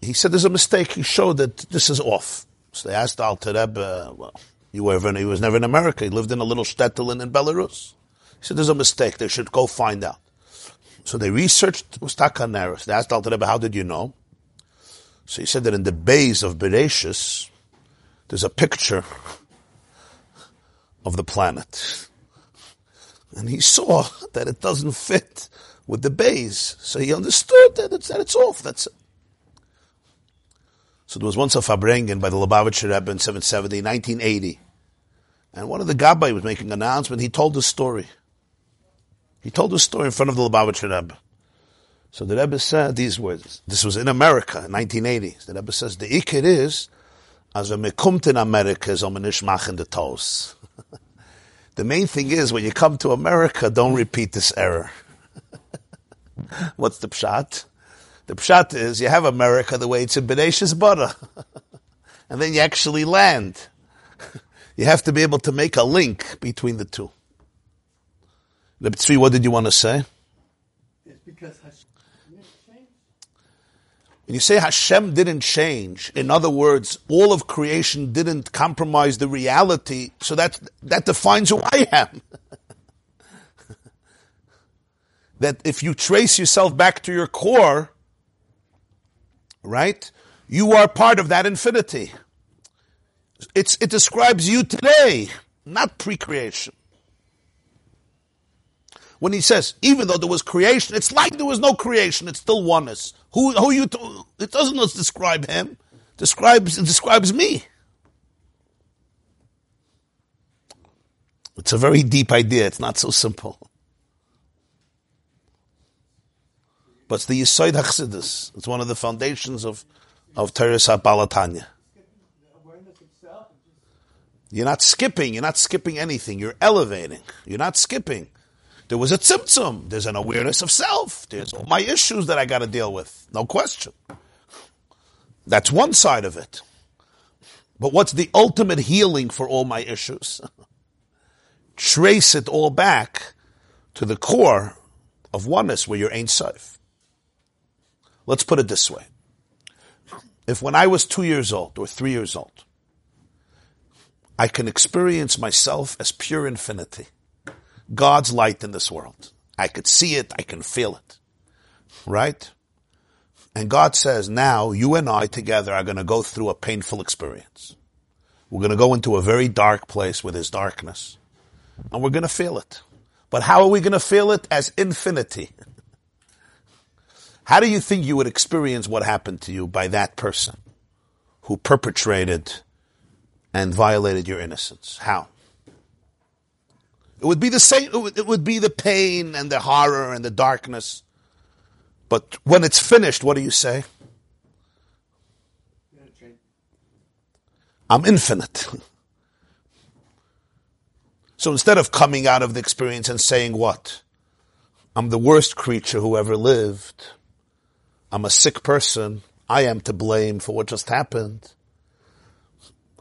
he said there's a mistake. He showed that this is off. So they asked Alter Rebbe, uh, well, he, he was never in America. He lived in a little shtetl in, Belarus. He said there's a mistake. They should go find out. So they researched Ustaka Naris. They asked Alter Rebbe, how did you know? So he said that in the bays of Bereshis, there's a picture of the planet. And he saw that it doesn't fit with the bays. So he understood that it's, that it's off. That's it. So there was once a Farbrengen by the Lubavitcher Rebbe in 770, 1980. And one of the Gabbai was making an announcement. He told the story. He told the story in front of the Lubavitcher Rebbe. So the Rebbe said these words. This was in America, in 1980. The Rebbe says the ikir is as a mekumt in America is om in the toes. the main thing is when you come to America, don't repeat this error. What's the pshat? The pshat is you have America the way it's in Benesh's butter. and then you actually land. you have to be able to make a link between the two. Tzvi, what did you want to say? It's because when you say Hashem didn't change, in other words, all of creation didn't compromise the reality, so that, that defines who I am. that if you trace yourself back to your core, right, you are part of that infinity. It's, it describes you today, not pre-creation. When he says, even though there was creation, it's like there was no creation, it's still oneness. Who, who you, it doesn't describe him, it describes, it describes me. It's a very deep idea, it's not so simple. But it's the Yisoid HaChsidus. It's one of the foundations of, of Teres HaBalatanya. You're not skipping. You're not skipping anything. You're elevating. You're not skipping. There was a tzimtzum. There's an awareness of self. There's all my issues that I got to deal with. No question. That's one side of it. But what's the ultimate healing for all my issues? Trace it all back to the core of oneness where you're Ein Sof. Let's put it this way. If when I was two years old or three years old, I can experience myself as pure infinity, God's light in this world. I could see it, I can feel it. Right? And God says, now you and I together are going to go through a painful experience. We're going to go into a very dark place with His darkness. And we're going to feel it. But how are we going to feel it? As infinity. How do you think you would experience what happened to you by that person who perpetrated and violated your innocence? How? It would be the same, it would, it would be the pain and the horror and the darkness. But when it's finished, what do you say? I'm infinite. so instead of coming out of the experience and saying what? I'm the worst creature who ever lived. I'm a sick person. I am to blame for what just happened.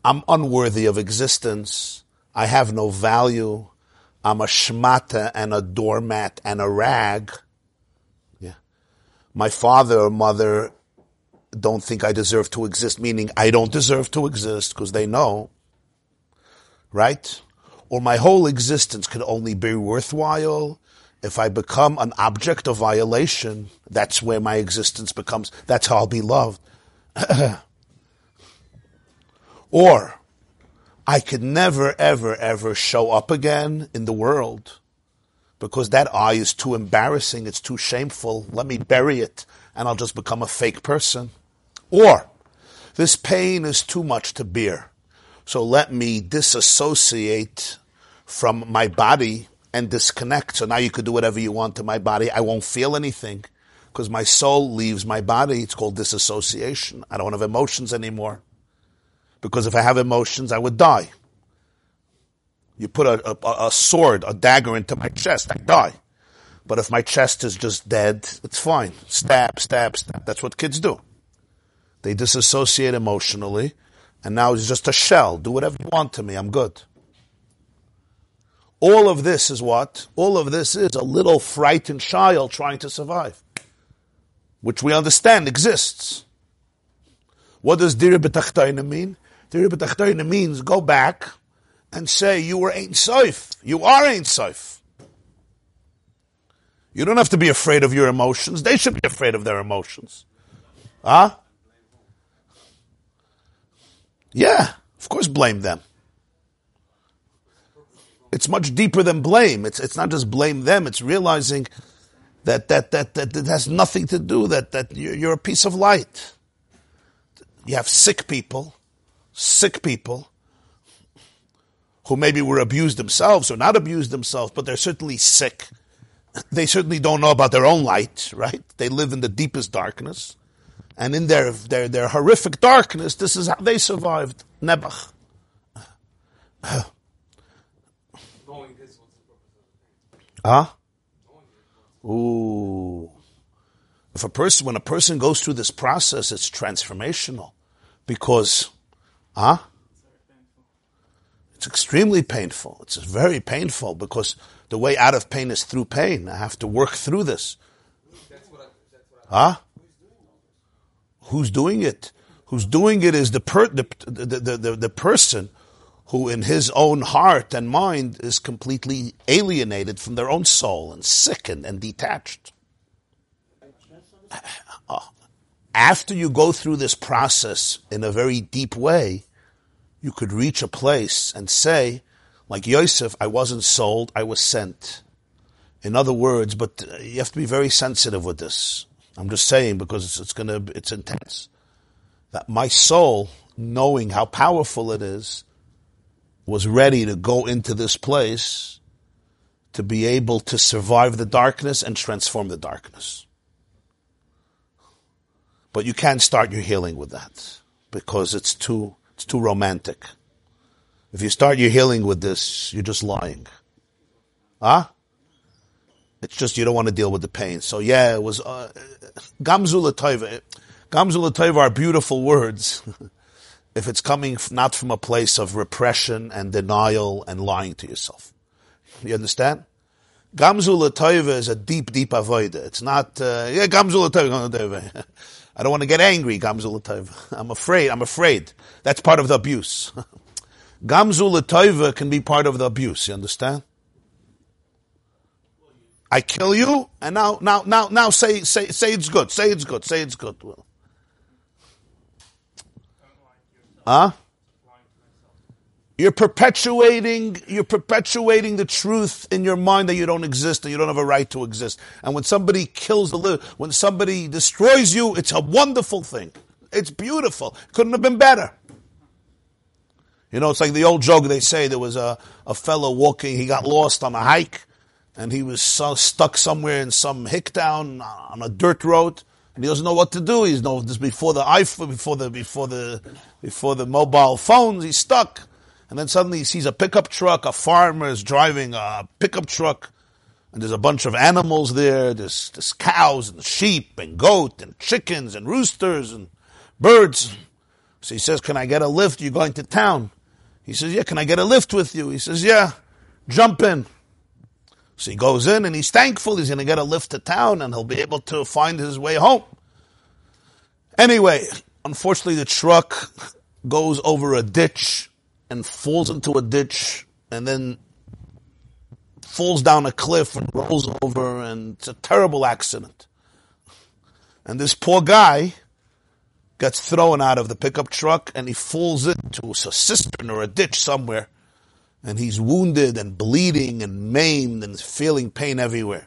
I'm unworthy of existence. I have no value. I'm a shmata and a doormat and a rag. Yeah. My father or mother don't think I deserve to exist, meaning I don't deserve to exist because they know. Right? Or my whole existence could only be worthwhile if I become an object of violation. That's where my existence becomes, that's how I'll be loved. or I could never, ever, ever show up again in the world because that eye is too embarrassing. It's too shameful. Let me bury it and I'll just become a fake person. Or this pain is too much to bear. So let me disassociate from my body and disconnect. So now you could do whatever you want to my body. I won't feel anything because my soul leaves my body. It's called disassociation. I don't have emotions anymore. Because if I have emotions, I would die. You put a, a, a sword, a dagger into my chest, I die. But if my chest is just dead, it's fine. Stab, stab, stab. That's what kids do. They disassociate emotionally, and now it's just a shell. Do whatever you want to me, I'm good. All of this is what? All of this is a little frightened child trying to survive, which we understand exists. What does dir b'tachtaina mean? Dir b'tachtaina means go back and say you were Ein Sof. You are Ein Sof. You don't have to be afraid of your emotions. They should be afraid of their emotions. Huh? Yeah, of course blame them. It's much deeper than blame. It's, it's not just blame them, it's realizing that, that, that, that, that has nothing to do, that, that you're, you're a piece of light. You have sick people, sick people, who maybe were abused themselves or not abused themselves, but they're certainly sick. they certainly don't know about their own light, right? They live in the deepest darkness. And in their, their, their horrific darkness, this is how they survived. Nebuch. Huh? Ooh. If a person, when a person goes through this process, it's transformational. Because, huh? It's extremely painful. It's very painful because the way out of pain is through pain. I have to work through this. Huh? Who's doing it? Who's doing it is the, per, the, the, the, the, the person who in his own heart and mind is completely alienated from their own soul and sickened and detached. After you go through this process in a very deep way, you could reach a place and say, like Yosef, I wasn't sold, I was sent. In other words, but you have to be very sensitive with this. I'm just saying because it's, it's gonna, it's intense. That my soul, knowing how powerful it is, was ready to go into this place to be able to survive the darkness and transform the darkness. But you can't start your healing with that because it's too, it's too romantic. If you start your healing with this, you're just lying. Huh? It's just you don't want to deal with the pain. So yeah, it was, uh, Gamzula Taiva. Gamzula Taiva are beautiful words. if it's coming not from a place of repression and denial and lying to yourself. You understand? Gamzul Toiva is a deep, deep avoida. It's not, uh, yeah, Gamzul Toiva. I don't want to get angry, Gamzul Toiva. I'm afraid, I'm afraid. That's part of the abuse. Gamzul Toiva can be part of the abuse, you understand? I kill you, and now, now, now, now say, say, say it's good, say it's good, say it's good. Well, Huh? You're perpetuating, you're perpetuating the truth in your mind that you don't exist and you don't have a right to exist. And when somebody kills the when somebody destroys you, it's a wonderful thing. It's beautiful. Couldn't have been better. You know, it's like the old joke they say there was a, a fellow walking, he got lost on a hike and he was so stuck somewhere in some hick town on a dirt road and he doesn't know what to do. He's no this before the iPhone, before the before the before the mobile phones. He's stuck, and then suddenly he sees a pickup truck. A farmer is driving a pickup truck, and there's a bunch of animals there. There's, there's cows and sheep and goat and chickens and roosters and birds. So he says, "Can I get a lift? You're going to town." He says, "Yeah." Can I get a lift with you? He says, "Yeah." Jump in. So he goes in and he's thankful he's going to get a lift to town and he'll be able to find his way home. Anyway, unfortunately, the truck goes over a ditch and falls into a ditch and then falls down a cliff and rolls over and it's a terrible accident. And this poor guy gets thrown out of the pickup truck and he falls into a cistern or a ditch somewhere and he's wounded and bleeding and maimed and feeling pain everywhere.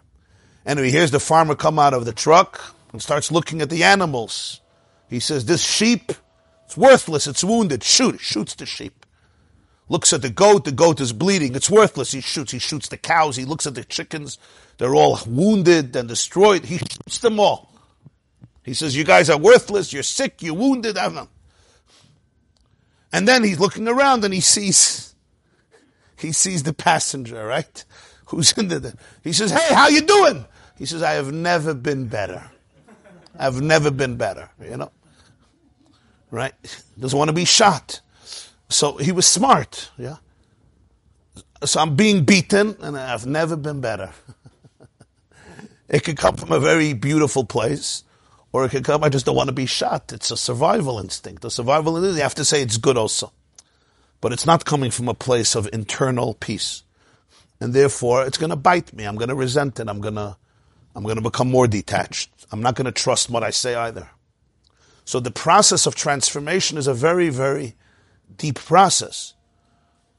Anyway, here's the farmer come out of the truck and starts looking at the animals. He says, this sheep, it's worthless, it's wounded. Shoot, shoots the sheep. Looks at the goat, the goat is bleeding, it's worthless, he shoots. He shoots the cows, he looks at the chickens, they're all wounded and destroyed, he shoots them all. He says, you guys are worthless, you're sick, you're wounded, and then he's looking around and he sees he sees the passenger, right? Who's in the, he says, hey, how you doing? He says, I have never been better. I've never been better, you know? Right? Doesn't want to be shot. So he was smart, yeah? So I'm being beaten and I've never been better. it could come from a very beautiful place or it could come, I just don't want to be shot. It's a survival instinct. A survival instinct, you have to say it's good also but it's not coming from a place of internal peace. And therefore, it's going to bite me. I'm going to resent it. I'm going to, I'm going to become more detached. I'm not going to trust what I say either. So the process of transformation is a very, very deep process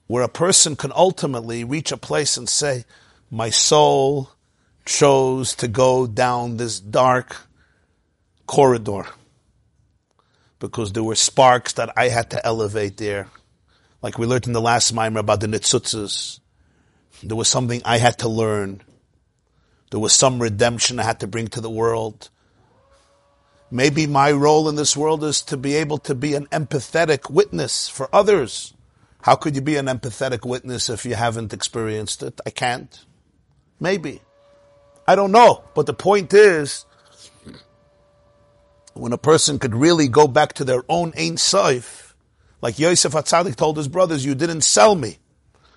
where a person can ultimately reach a place and say, my soul chose to go down this dark corridor because there were sparks that I had to elevate there like we learned in the last mimer about the nitzutzes. There was something I had to learn. There was some redemption I had to bring to the world. Maybe my role in this world is to be able to be an empathetic witness for others. How could you be an empathetic witness if you haven't experienced it? I can't. Maybe. I don't know. But the point is, when a person could really go back to their own Ein Sof, like Yosef Atzadik told his brothers, you didn't sell me.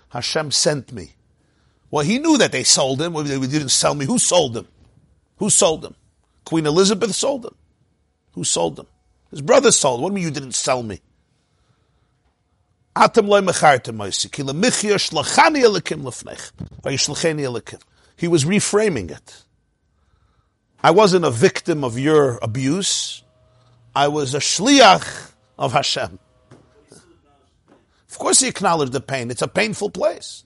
Hashem sent me. Well, he knew that they sold him. They didn't sell me. Who sold him? Who sold him? Queen Elizabeth sold him. Who sold him? His brothers sold him. What do you mean you didn't sell me? He was reframing it. I wasn't a victim of your abuse. I was a shliach of Hashem. Of course he acknowledged the pain. It's a painful place.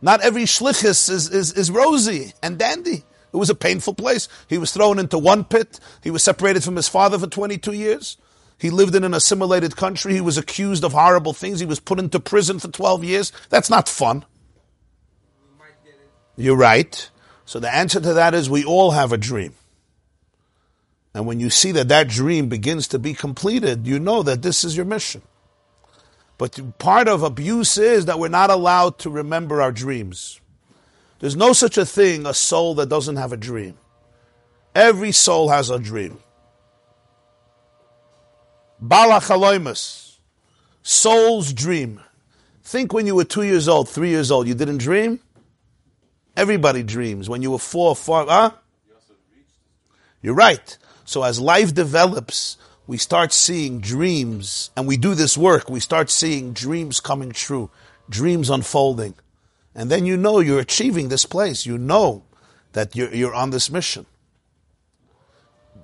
Not every shlichus is, is, is rosy and dandy. It was a painful place. He was thrown into one pit. He was separated from his father for 22 years. He lived in an assimilated country. He was accused of horrible things. He was put into prison for 12 years. That's not fun. You're right. So the answer to that is we all have a dream. And when you see that that dream begins to be completed, you know that this is your mission. But part of abuse is that we're not allowed to remember our dreams. There's no such a thing, a soul that doesn't have a dream. Every soul has a dream. Balachaloimus, soul's dream. Think when you were two years old, three years old, you didn't dream? Everybody dreams. When you were four, five, huh? You're right. So as life develops, we start seeing dreams, and we do this work, we start seeing dreams coming true, dreams unfolding. And then you know you're achieving this place. You know that you're, you're on this mission.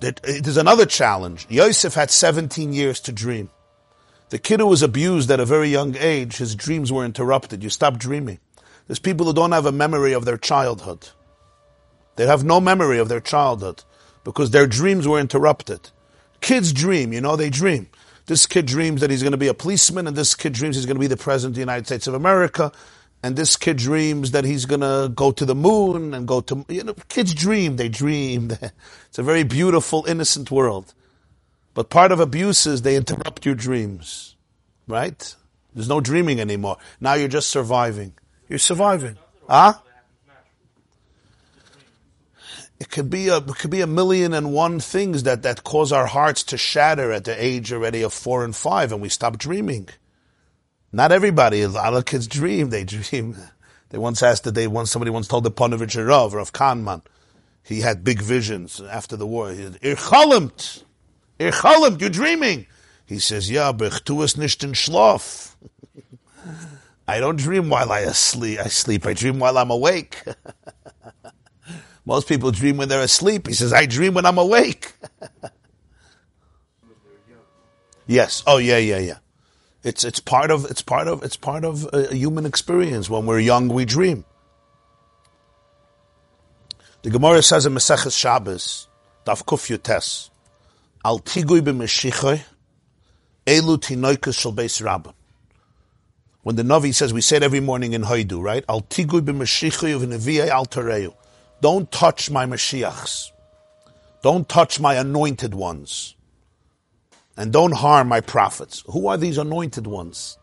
There's another challenge. Yosef had 17 years to dream. The kid who was abused at a very young age, his dreams were interrupted. You stop dreaming. There's people who don't have a memory of their childhood. They have no memory of their childhood because their dreams were interrupted. Kids dream, you know, they dream. This kid dreams that he's going to be a policeman, and this kid dreams he's going to be the president of the United States of America, and this kid dreams that he's going to go to the moon and go to, you know, kids dream, they dream. It's a very beautiful, innocent world. But part of abuse is they interrupt your dreams, right? There's no dreaming anymore. Now you're just surviving. You're surviving. Huh? It could be a it could be a million and one things that, that cause our hearts to shatter at the age already of four and five, and we stop dreaming. Not everybody. A lot of kids dream. They dream. They once asked that they once somebody once told the Ponovich Rav of Kahaneman. He had big visions after the war. He said, Ir chalimt. You're dreaming. He says, Yeah, but tu es nicht in Schlaf. I don't dream while I asleep. I sleep. I dream while I'm awake. Most people dream when they're asleep. He says, I dream when I'm awake. yes. Oh, yeah, yeah, yeah. It's, it's part of, it's part of, it's part of uh, a human experience. When we're young, we dream. The Gemara says in Maseches Shabbos, Daf Kuf Yutes, Al tigui b'meshichoy, elu tinoikus shel beis rabbin. When the Navi says, we say it every morning in Haidu, right? Al tigui b'meshichoy of neviyei al tareu. Don't touch my Mashiachs. Don't touch my anointed ones. And don't harm my prophets. Who are these anointed ones?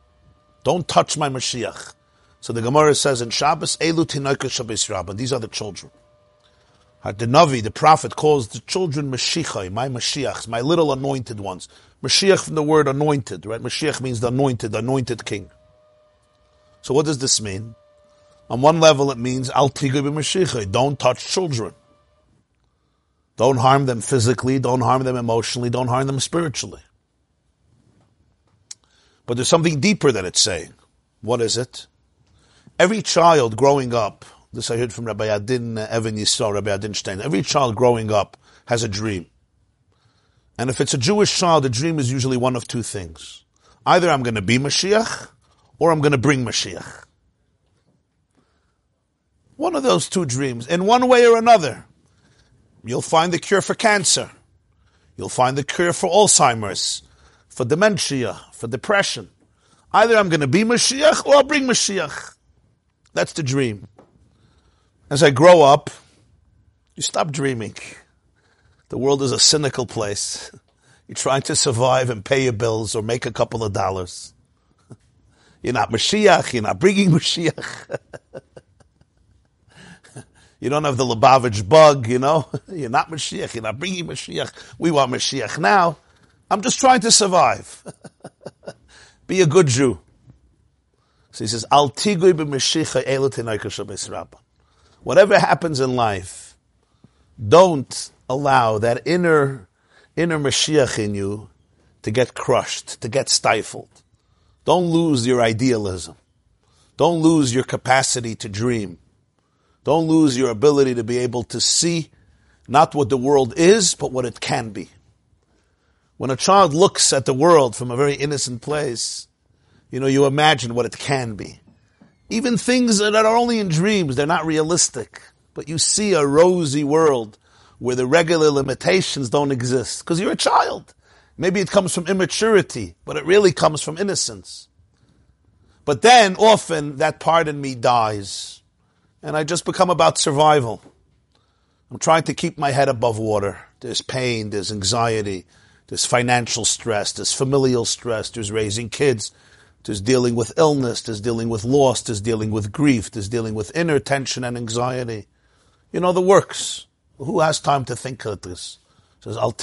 Don't touch my Mashiach. So the Gemara says in Shabbos, Elu Shabbos Rabbah. These are the children. The Navi, the prophet, calls the children Mashiachai, my Mashiachs, my little anointed ones. Mashiach from the word anointed, right? Mashiach means the anointed, the anointed king. So what does this mean? On one level, it means al Don't touch children. Don't harm them physically. Don't harm them emotionally. Don't harm them spiritually. But there's something deeper that it's saying. What is it? Every child growing up, this I heard from Rabbi Adin uh, Even Yisrael, Rabbi Adin Stein, every child growing up has a dream. And if it's a Jewish child, the dream is usually one of two things. Either I'm going to be Mashiach, or I'm going to bring Mashiach. One of those two dreams, in one way or another. You'll find the cure for cancer. You'll find the cure for Alzheimer's, for dementia, for depression. Either I'm going to be Mashiach or I'll bring Mashiach. That's the dream. As I grow up, You stop dreaming. The world is a cynical place. You're trying to survive and pay your bills or make a couple of dollars. You're not Mashiach. You're not bringing Mashiach. You don't have the Lubavitch bug, you know. You're not Mashiach. You're not bringing Mashiach. We want Mashiach now. I'm just trying to survive. Be a good Jew. So he says, Al tigui Whatever happens in life, don't allow that inner, inner Mashiach in you to get crushed, to get stifled. Don't lose your idealism. Don't lose your capacity to dream. Don't lose your ability to be able to see not what the world is, but what it can be. When a child looks at the world from a very innocent place, you know, you imagine what it can be. Even things that are only in dreams, they're not realistic. But you see a rosy world where the regular limitations don't exist. Because you're a child. Maybe it comes from immaturity, but it really comes from innocence. But then often that part in me dies. And I just become about survival. I'm trying to keep my head above water. There's pain, there's anxiety, there's financial stress, there's familial stress, there's raising kids, there's dealing with illness, there's dealing with loss, there's dealing with grief, there's dealing with inner tension and anxiety. You know the works. Who has time to think of this? It says, Al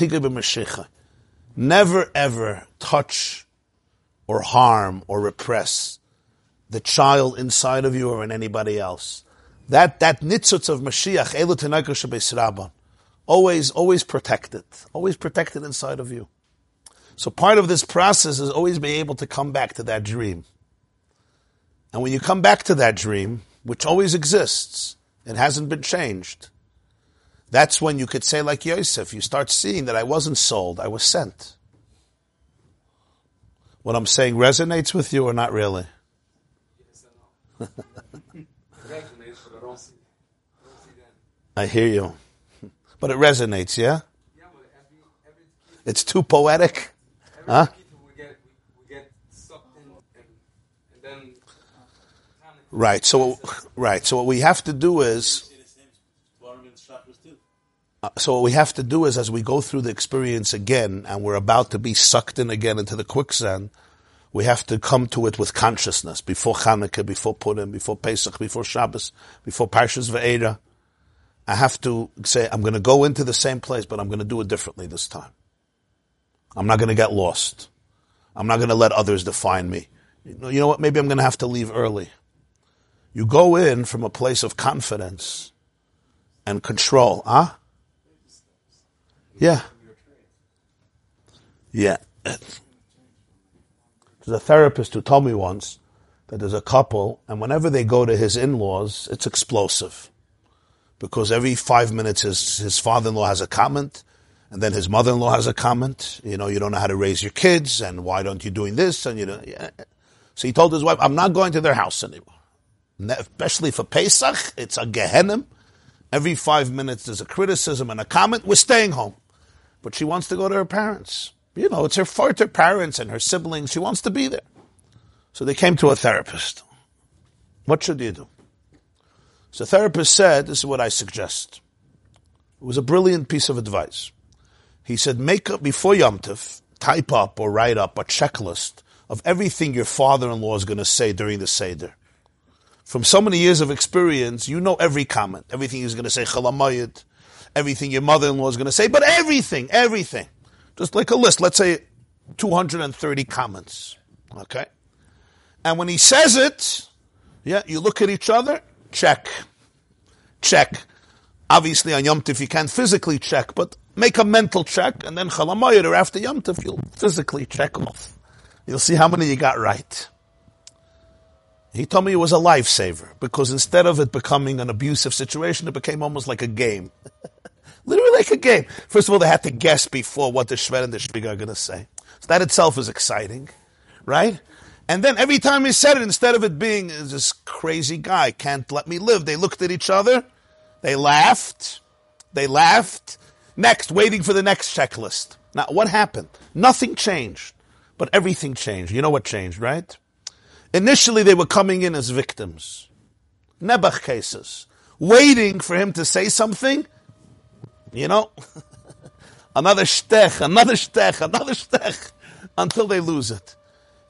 Never ever touch or harm or repress the child inside of you or in anybody else. That that nitzutz of Mashiach, Elu always, always protected, always protected inside of you. So part of this process is always be able to come back to that dream. And when you come back to that dream, which always exists, it hasn't been changed, that's when you could say, like Yosef, you start seeing that I wasn't sold, I was sent. What I'm saying resonates with you or not really? I hear you. But it resonates, yeah? It's too poetic? Huh? Right. So, right. So what we have to do is uh, so what we have to do is, as we go through the experience again, and we're about to be sucked in again into the quicksand, we have to come to it with consciousness before Hanukkah, before Purim, before Pesach, before Shabbos, before Parshas Ve'era. I have to say, I'm going to go into the same place, but I'm going to do it differently this time. I'm not going to get lost. I'm not going to let others define me. You know, what? Maybe I'm going to have to leave early. You go in from a place of confidence and control. Huh? Yeah. Yeah. There's a therapist who told me once that there's a couple, and whenever they go to his in-laws, it's explosive. Because every five minutes his, his father-in-law has a comment, and then his mother-in-law has a comment. You know, you don't know how to raise your kids, and why don't you doing this? And you know, yeah. so he told his wife, "I'm not going to their house anymore, especially for Pesach. It's a gehenim. Every five minutes there's a criticism and a comment. We're staying home." but she wants to go to her parents. You know, it's her fault, parents and her siblings. She wants to be there. So they came to a therapist. What should you do? So the therapist said, this is what I suggest. It was a brilliant piece of advice. He said, make up, before Yom Tov, type up or write up a checklist of everything your father-in-law is going to say during the Seder. From so many years of experience, you know every comment, everything he's going to say, chalamayit, everything your mother-in-law is going to say, but everything, everything. Just like a list, let's say 230 comments. Okay? And when he says it, yeah, you look at each other, check. Check. Obviously on Yom Tif you can't physically check, but make a mental check, and then Chalamayit or after Yom Tif you'll physically check off. You'll see how many you got right. He told me it was a lifesaver because instead of it becoming an abusive situation, it became almost like a game. Literally like a game. First of all, they had to guess before what the Shved and the Shpiga are going to say. So that itself is exciting, right? And then every time he said it, instead of it being uh, this crazy guy can't let me live, they looked at each other, they laughed, they laughed. Next, waiting for the next checklist. Now, what happened? Nothing changed, but everything changed. You know what changed, right? Initially, they were coming in as victims. Nebuch cases. Waiting for him to say something, you know, another stech, another stech, another stech, until they lose it.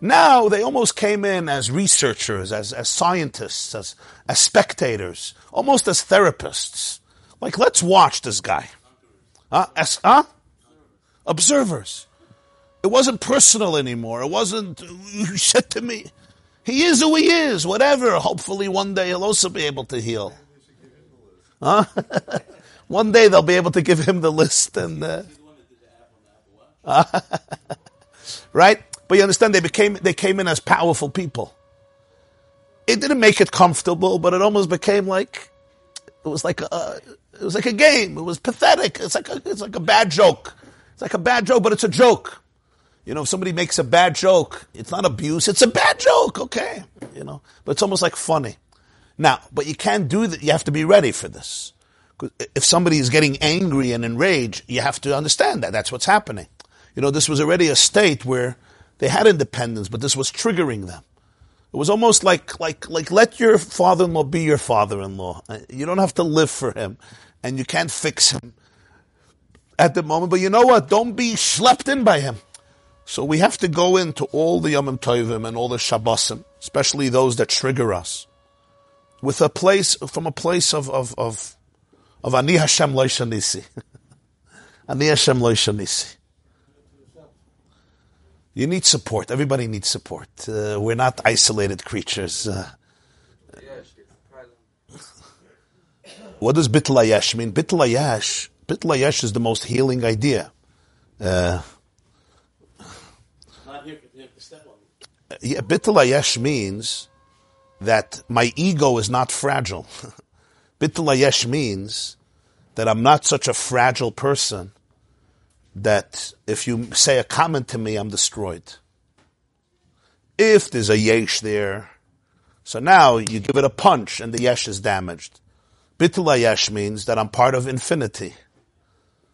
Now they almost came in as researchers, as, as scientists, as, as spectators, almost as therapists. Like, let's watch this guy. Uh, as, huh? Observers. It wasn't personal anymore. It wasn't, you said to me, he is who he is, whatever. Hopefully one day he'll also be able to heal. Huh? one day they'll be able to give him the list and, uh, right? But you understand, they became, they came in as powerful people. It didn't make it comfortable, but it almost became like, it was like a, it was like a game. It was pathetic. It's like a, it's like a bad joke. It's like a bad joke, but it's a joke. You know, if somebody makes a bad joke, it's not abuse, it's a bad joke, okay? You know, but it's almost like funny. Now, but you can't do that. You have to be ready for this. If somebody is getting angry and enraged, you have to understand that. That's what's happening. You know, this was already a state where they had independence, but this was triggering them. It was almost like, like, like let your father-in-law be your father-in-law. Uh, you don't have to live for him and you can't fix him at the moment. But you know what? Don't be schlepped in by him. So we have to go into all the Yom Tovim and all the Shabbosim, especially those that trigger us, with a place, from a place of, of, of, of Ani Hashem Loishanisi. Ani Hashem Loishanisi. You need support. Everybody needs support. Uh, we're not isolated creatures. Uh, what does Bittul yesh mean? Bittul yesh, Bittul yesh is the most healing idea. Uh, yeah, Bittul yesh means that my ego is not fragile. bittul yesh means that I'm not such a fragile person that if you say a comment to me, I'm destroyed. If there's a yesh there, so now you give it a punch and the yesh is damaged. Bittul yesh means that I'm part of infinity.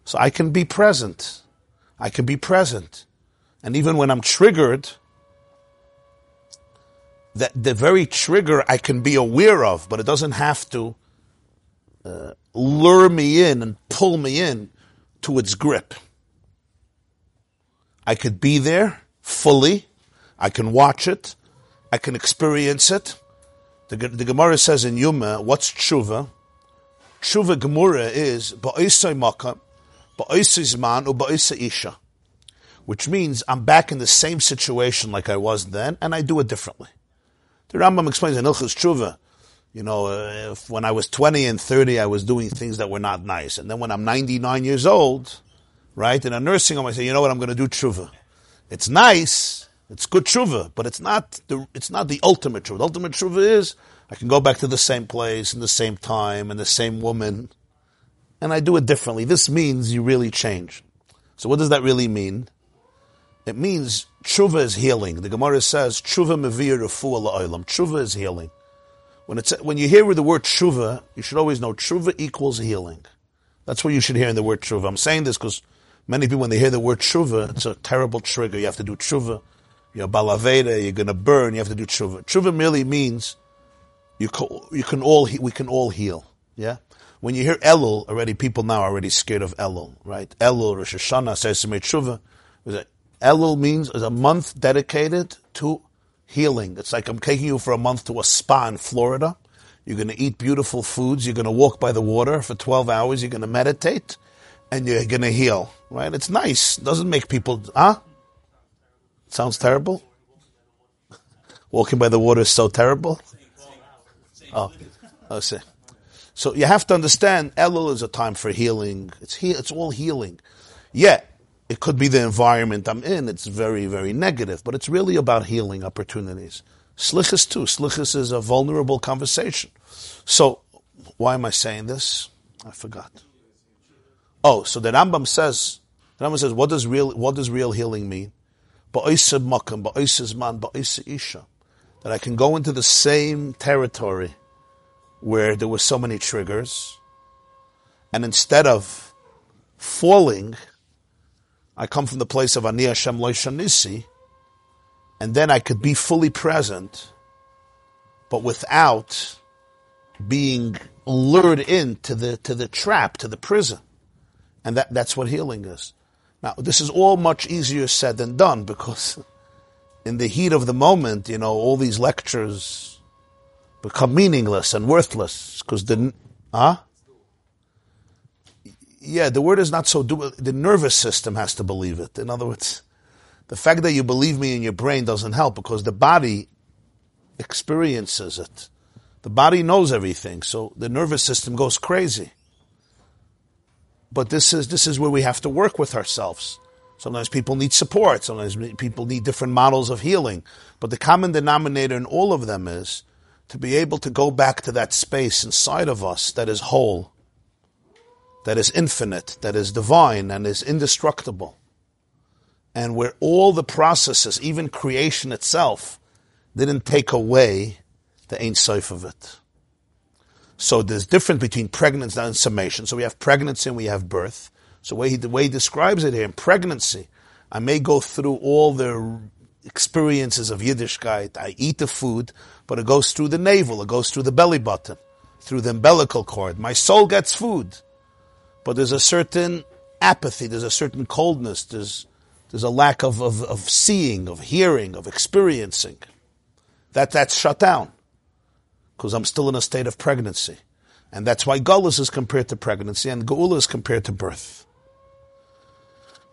So I can be present. I can be present. And even when I'm triggered, that the very trigger I can be aware of, but it doesn't have to uh, lure me in and pull me in to its grip. I could be there fully. I can watch it. I can experience it. The, the Gemara says in Yuma, what's tshuva? Tshuva Gemara is ba'isai makam, ba'isai zman, or isha. Which means I'm back in the same situation like I was then, and I do it differently. The Rambam explains in Ilchus Tshuva, you know, when I was 20 and 30, I was doing things that were not nice. And then when I'm 99 years old, right? In a nursing home, I say, you know what, I'm going to do tshuva. It's nice, it's good tshuva, but it's not the it's not the ultimate tshuva. The ultimate tshuva is I can go back to the same place and the same time and the same woman, and I do it differently. This means you really change. So what does that really mean? It means tshuva is healing. The Gemara says tshuva mevir refuah la'olam. Tshuva is healing. When it's when you hear the word tshuva, you should always know tshuva equals healing. That's what you should hear in the word tshuva. I'm saying this because Many people, when they hear the word tshuva, it's a terrible trigger. You have to do tshuva. You're balaveda, you're going to burn, you have to do tshuva. Tshuva merely means you can, you can all, we can all heal. Yeah? When you hear Elul, already people now are already scared of Elul, right? Elul, Rosh Hashanah, says to tshuva. Elul means is a month dedicated to healing. It's like I'm taking you for a month to a spa in Florida. You're going to eat beautiful foods. You're going to walk by the water for 12 hours. You're going to meditate and you're going to heal, right? It's nice. Doesn't make people, huh? Sounds terrible. Walking by the water is so terrible. Oh, I see. So you have to understand, Elul is a time for healing. It's he, it's all healing. Yeah, it could be the environment I'm in. It's very, very negative, but it's really about healing opportunities. Slichus too. Slichus is a vulnerable conversation. So, why am I saying this? I forgot. Oh, so the Rambam says, the Rambam says, what does real, what does real healing mean? Ba'isa makam, ba'isa man, ba'isa isha. That I can go into the same territory where there were so many triggers, and instead of falling, I come from the place of Ani Hashem Loishanisi, and then I could be fully present, but without being lured into the to the trap, to the prison. And that, that's what healing is. Now, this is all much easier said than done because in the heat of the moment, you know, all these lectures become meaningless and worthless because the, huh? Yeah, the word is not so, do, the nervous system has to believe it. In other words, the fact that you believe me in your brain doesn't help because the body experiences it. The body knows everything, so the nervous system goes crazy. But this is this is where we have to work with ourselves. Sometimes people need support. Sometimes people need different models of healing. But the common denominator in all of them is to be able to go back to that space inside of us that is whole, that is infinite, that is divine, and is indestructible. And where all the processes, even creation itself, didn't take away the Ein of it. So there's difference between pregnancy and summation. So we have pregnancy and we have birth. So the way he, the way he describes it here, in pregnancy, I may go through all the experiences of Yiddishkeit. I eat the food, but it goes through the navel, it goes through the belly button, through the umbilical cord. My soul gets food, but there's a certain apathy, there's a certain coldness, there's, there's a lack of, of, of seeing, of hearing, of experiencing. That, that's shut down because I'm still in a state of pregnancy. And that's why Gullus is compared to pregnancy and Geula is compared to birth.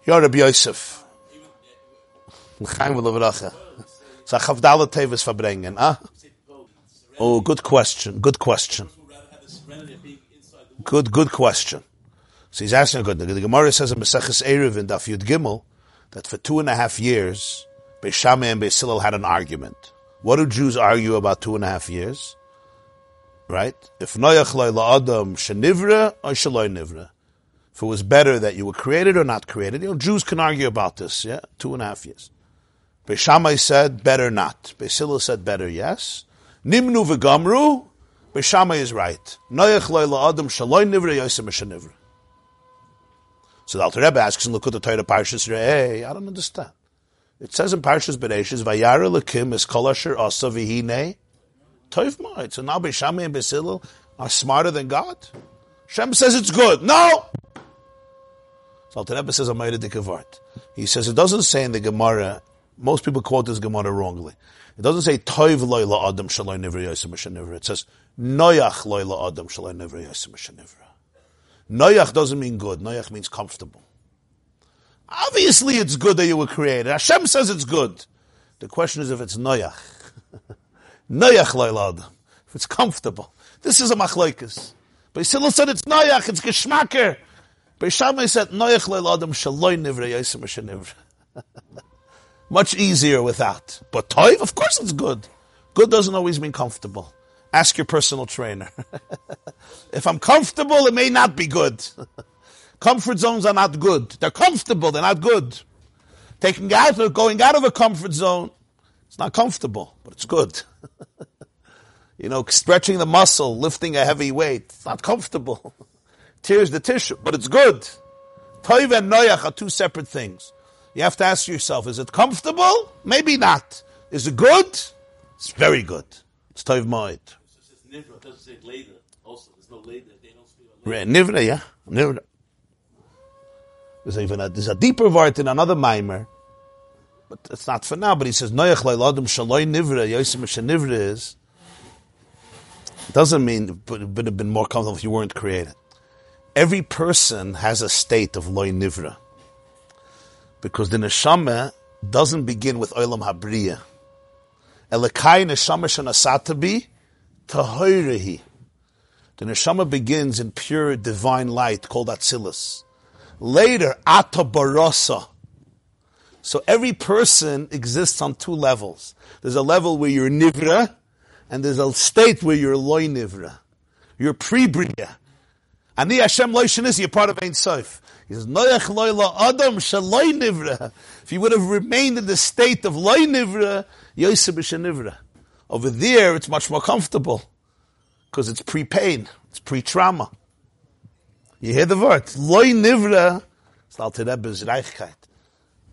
Ya Rabbi Yosef. Oh, good question, good question. Good, good question. So he's asking a good The Gemara says in Maseches Eruvin Daf Yud Gimel that for two and a half years, Beis Shammai and Beis Hillel had an argument. What do Jews argue about two and a half years? Right? If noyach la Adam shenivra or shaloi nivra. If it was better that you were created or not created, you know, Jews can argue about this, yeah? Two and a half years. Beis Shammai said, better not. Beis Hillel said, better yes. Nimnu v'gamru, Beis Shammai is right. Noyach la Adam shaloi nivra yosem shenivra. So the Alter Rebbe asks in Likkutei Torah Parshas Hey, I don't understand. It says in Parshas Bereshis, Vayara Lakim is kol asher asa v'hinei Ma'it. So now Beis Shammai and Beis Hillel are smarter than God? Shem says it's good. No! So Alter Rebbe says, Amayra Dikavart. He says it doesn't say in the Gemara, most people quote this Gemara wrongly. It doesn't say Toiv Loila Adam Shaloi Nivra. It says Noyach Loila Adam Yosem Nivra. Noyach doesn't mean good. Noyach means comfortable. Obviously it's good that you were created. Hashem says it's good. The question is if it's Noyach. Noyach loilad. If it's comfortable. This is a machlokes. But Yisrael said it's noyach, it's geschmacker. But Shammai said noyach loiladim shaloi nivra yosim nivra. Much easier without. But toiv, of course it's good. Good doesn't always mean comfortable. Ask your personal trainer. if I'm comfortable, it may not be good. comfort zones are not good. They're comfortable, they're not good. Taking out or going out of a comfort zone, it's not comfortable, but it's good. you know, stretching the muscle, lifting a heavy weight, it's not comfortable. Tears the tissue, but it's good. Toiv and noyach are two separate things. You have to ask yourself, is it comfortable? Maybe not. Is it good? It's very good. It's toiv moed. Nivra, yeah. Nivra. There's even a, there's a deeper word in another mimer but it's not for now. But he says, Noyach Leiladim Shaloi Nivra, Yosim Nivra is, doesn't mean it would have been more comfortable if you weren't created. Every person has a state of Loi Nivra. Because the Neshama doesn't begin with Olam Habriya. Elekai Neshama Shanasatabi Tahoirehi. The Neshama begins in pure divine light called Atzilus. Later, Ata Barasa so every person exists on two levels. There's a level where you're nivra, and there's a state where you're loy nivra. You're pre-bria. Ani Hashem loy shenis, you're part of Ein Sof. He says, Noyach loy lo adam shaloy nivra. If you would have remained in the state of loy nivra, yosef nivra. Over there, it's much more comfortable. Because it's pre-pain. It's pre-trauma. You hear the word. Loy nivra. It's Alter Rebbe's Reichkeit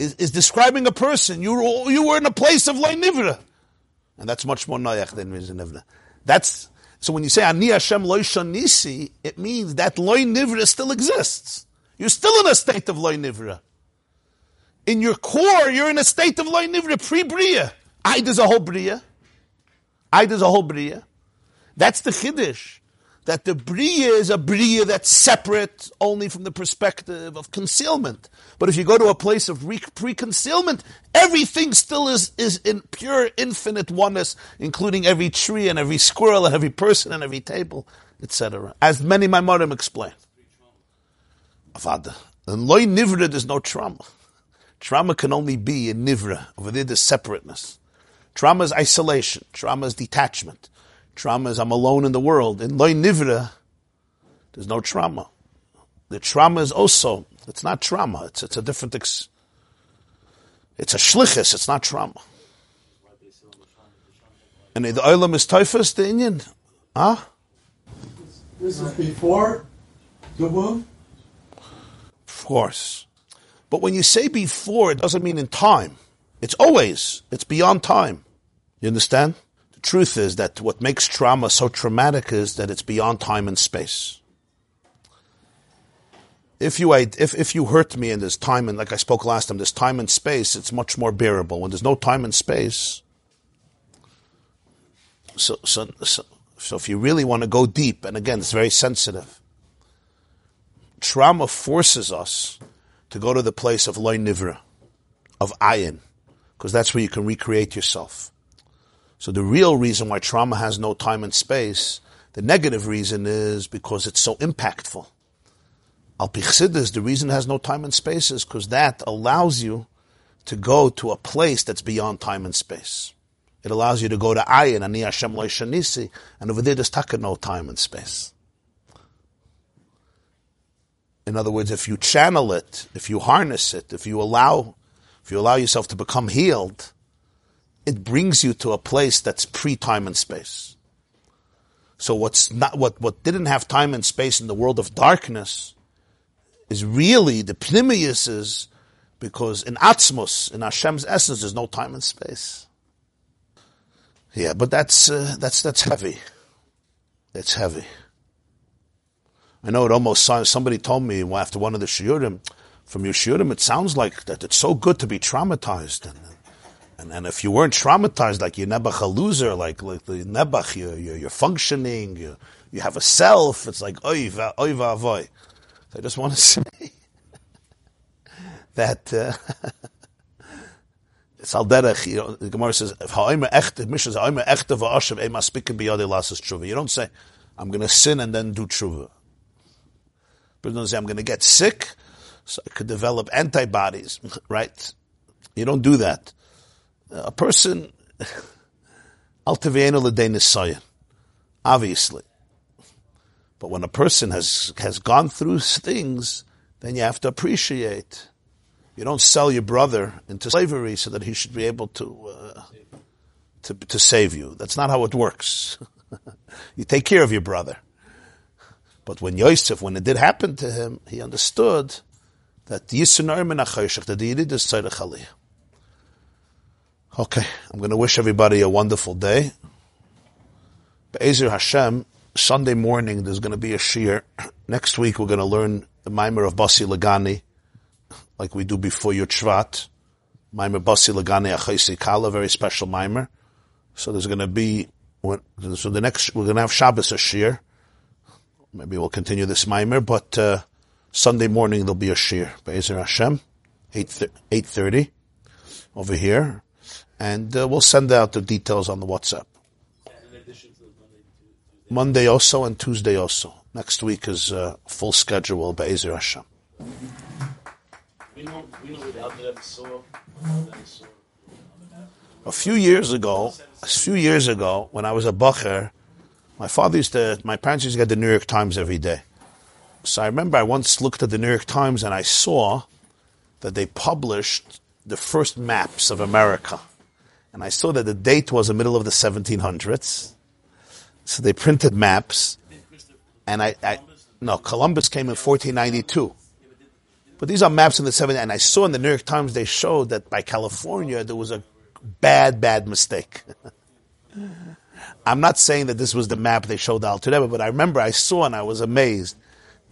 is, is describing a person. You were, you were in a place of nivra. And that's much more noyach than nivra. That's, so when you say ani Hashem loy shanisi, it means that loy nivra still exists. You're still in a state of loy nivra. In your core, you're in a state of loy nivra, pre-bria. I there's a whole bria. I there's a whole bria. That's the chiddush. That the bria is a bria that's separate only from the perspective of concealment. But if you go to a place of pre-concealment, everything still is, is in pure infinite oneness, including every tree and every squirrel and every person and every table, etc. As many Maimorim explain. Avada. In loy nivra, there's no trauma. Trauma can only be in nivra. Over there, there's separateness. Trauma is isolation. Trauma is detachment. Trauma is I'm alone in the world. In loy nivra, there's no trauma. The trauma is also, it's not trauma. It's, it's a different, ex, it's a shlichus. It's not trauma. And the oilam is typhus, the Indian. Huh? This is before the womb? Of course. But when you say before, it doesn't mean in time. It's always. It's beyond time. You understand? Truth is that what makes trauma so traumatic is that it's beyond time and space. If you if, if you hurt me and there's time and like I spoke last time, there's time and space, it's much more bearable. When there's no time and space, so so so, so if you really want to go deep, and again, it's very sensitive. Trauma forces us to go to the place of loy nivra, of ayin, because that's where you can recreate yourself. So the real reason why trauma has no time and space, the negative reason is because it's so impactful. Al Pichsidis, the reason it has no time and space is because that allows you to go to a place that's beyond time and space. It allows you to go to ayin, ani Hashem shanisi, and over there there's taka no time and space. In other words, if you channel it, if you harness it, if you allow, if you allow yourself to become healed, it brings you to a place that's pre-time and space. So what's not, what, what didn't have time and space in the world of darkness is really the pnimius is because in Atzmus, in Hashem's essence, there's no time and space. Yeah, but that's, uh, that's, that's heavy. It's heavy. I know it almost sounds, somebody told me after one of the shiurim, from your shiurim, it sounds like that it's so good to be traumatized. And, and, and if you weren't traumatized, like you're Nebuch a loser, like, like the Nebuch, you're, you're, you're functioning, you, you have a self, it's like, oy, va, oy, va, voy. So I just want to say that, uh, it's al you know, the Gemara says, if ha'omer echte, Mishnah ha'omer echte va'ashav ema spikin biyade lasas tshuva. You don't say, I'm going to sin and then do tshuva. But don't say, I'm going to get sick, so I could develop antibodies, right? You don't do that. A person, obviously. But when a person has, has gone through things, then you have to appreciate. You don't sell your brother into slavery so that he should be able to, uh, to, to save you. That's not how it works. you take care of your brother. But when Yosef, when it did happen to him, he understood that Menachayshach, that the Yidid is Tzarech Aliyah. Okay, I'm going to wish everybody a wonderful day. Be'ezer Hashem, Sunday morning there's going to be a shir. Next week we're going to learn the Maimer of Basi Lagani, like we do before your Shvat. Maimer Basi Lagani Achaisi Kala, very special Maimer. So there's going to be, so the next, we're going to have Shabbos a shir. Maybe we'll continue this Maimer, but uh, Sunday morning there'll be a shir. Be'ezer Hashem, 8, 8.30 over here. And uh, we'll send out the details on the WhatsApp. Monday also and Tuesday also. Next week is uh, full schedule by Ezer Hashem. A few years ago, a few years ago, when I was a bacher, my father used to, my parents used to get the New York Times every day. So I remember I once looked at the New York Times and I saw that they published the first maps of America. And I saw that the date was the middle of the 1700s. So they printed maps. And I, I no, Columbus came in 1492. But these are maps in the 70s. And I saw in the New York Times they showed that by California there was a bad, bad mistake. I'm not saying that this was the map they showed out today, but I remember I saw and I was amazed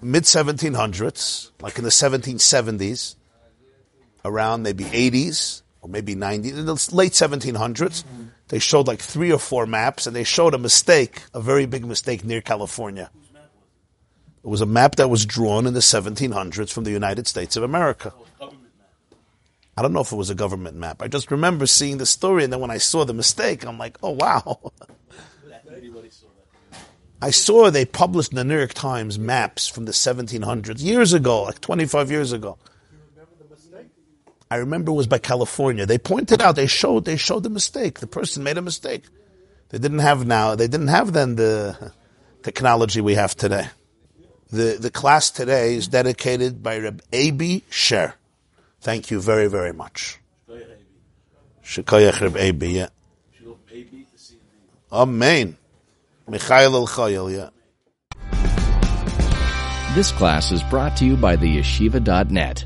mid 1700s, like in the 1770s, around maybe 80s or maybe 90s, in the late 1700s, they showed like three or four maps and they showed a mistake, a very big mistake near California. It was a map that was drawn in the 1700s from the United States of America. I don't know if it was a government map. I just remember seeing the story, and then when I saw the mistake, I'm like, oh wow. I saw they published in the New York Times maps from the 1700s years ago, like 25 years ago. I remember it was by California. They pointed out, they showed, they showed the mistake. The person made a mistake. They didn't have now, they didn't have then the technology we have today. The, the class today is dedicated by Reb A.B. Sher. Thank you very, very much. Shekayach Reb A.B., yeah. Amen. Michael El yeah. This class is brought to you by the yeshiva.net.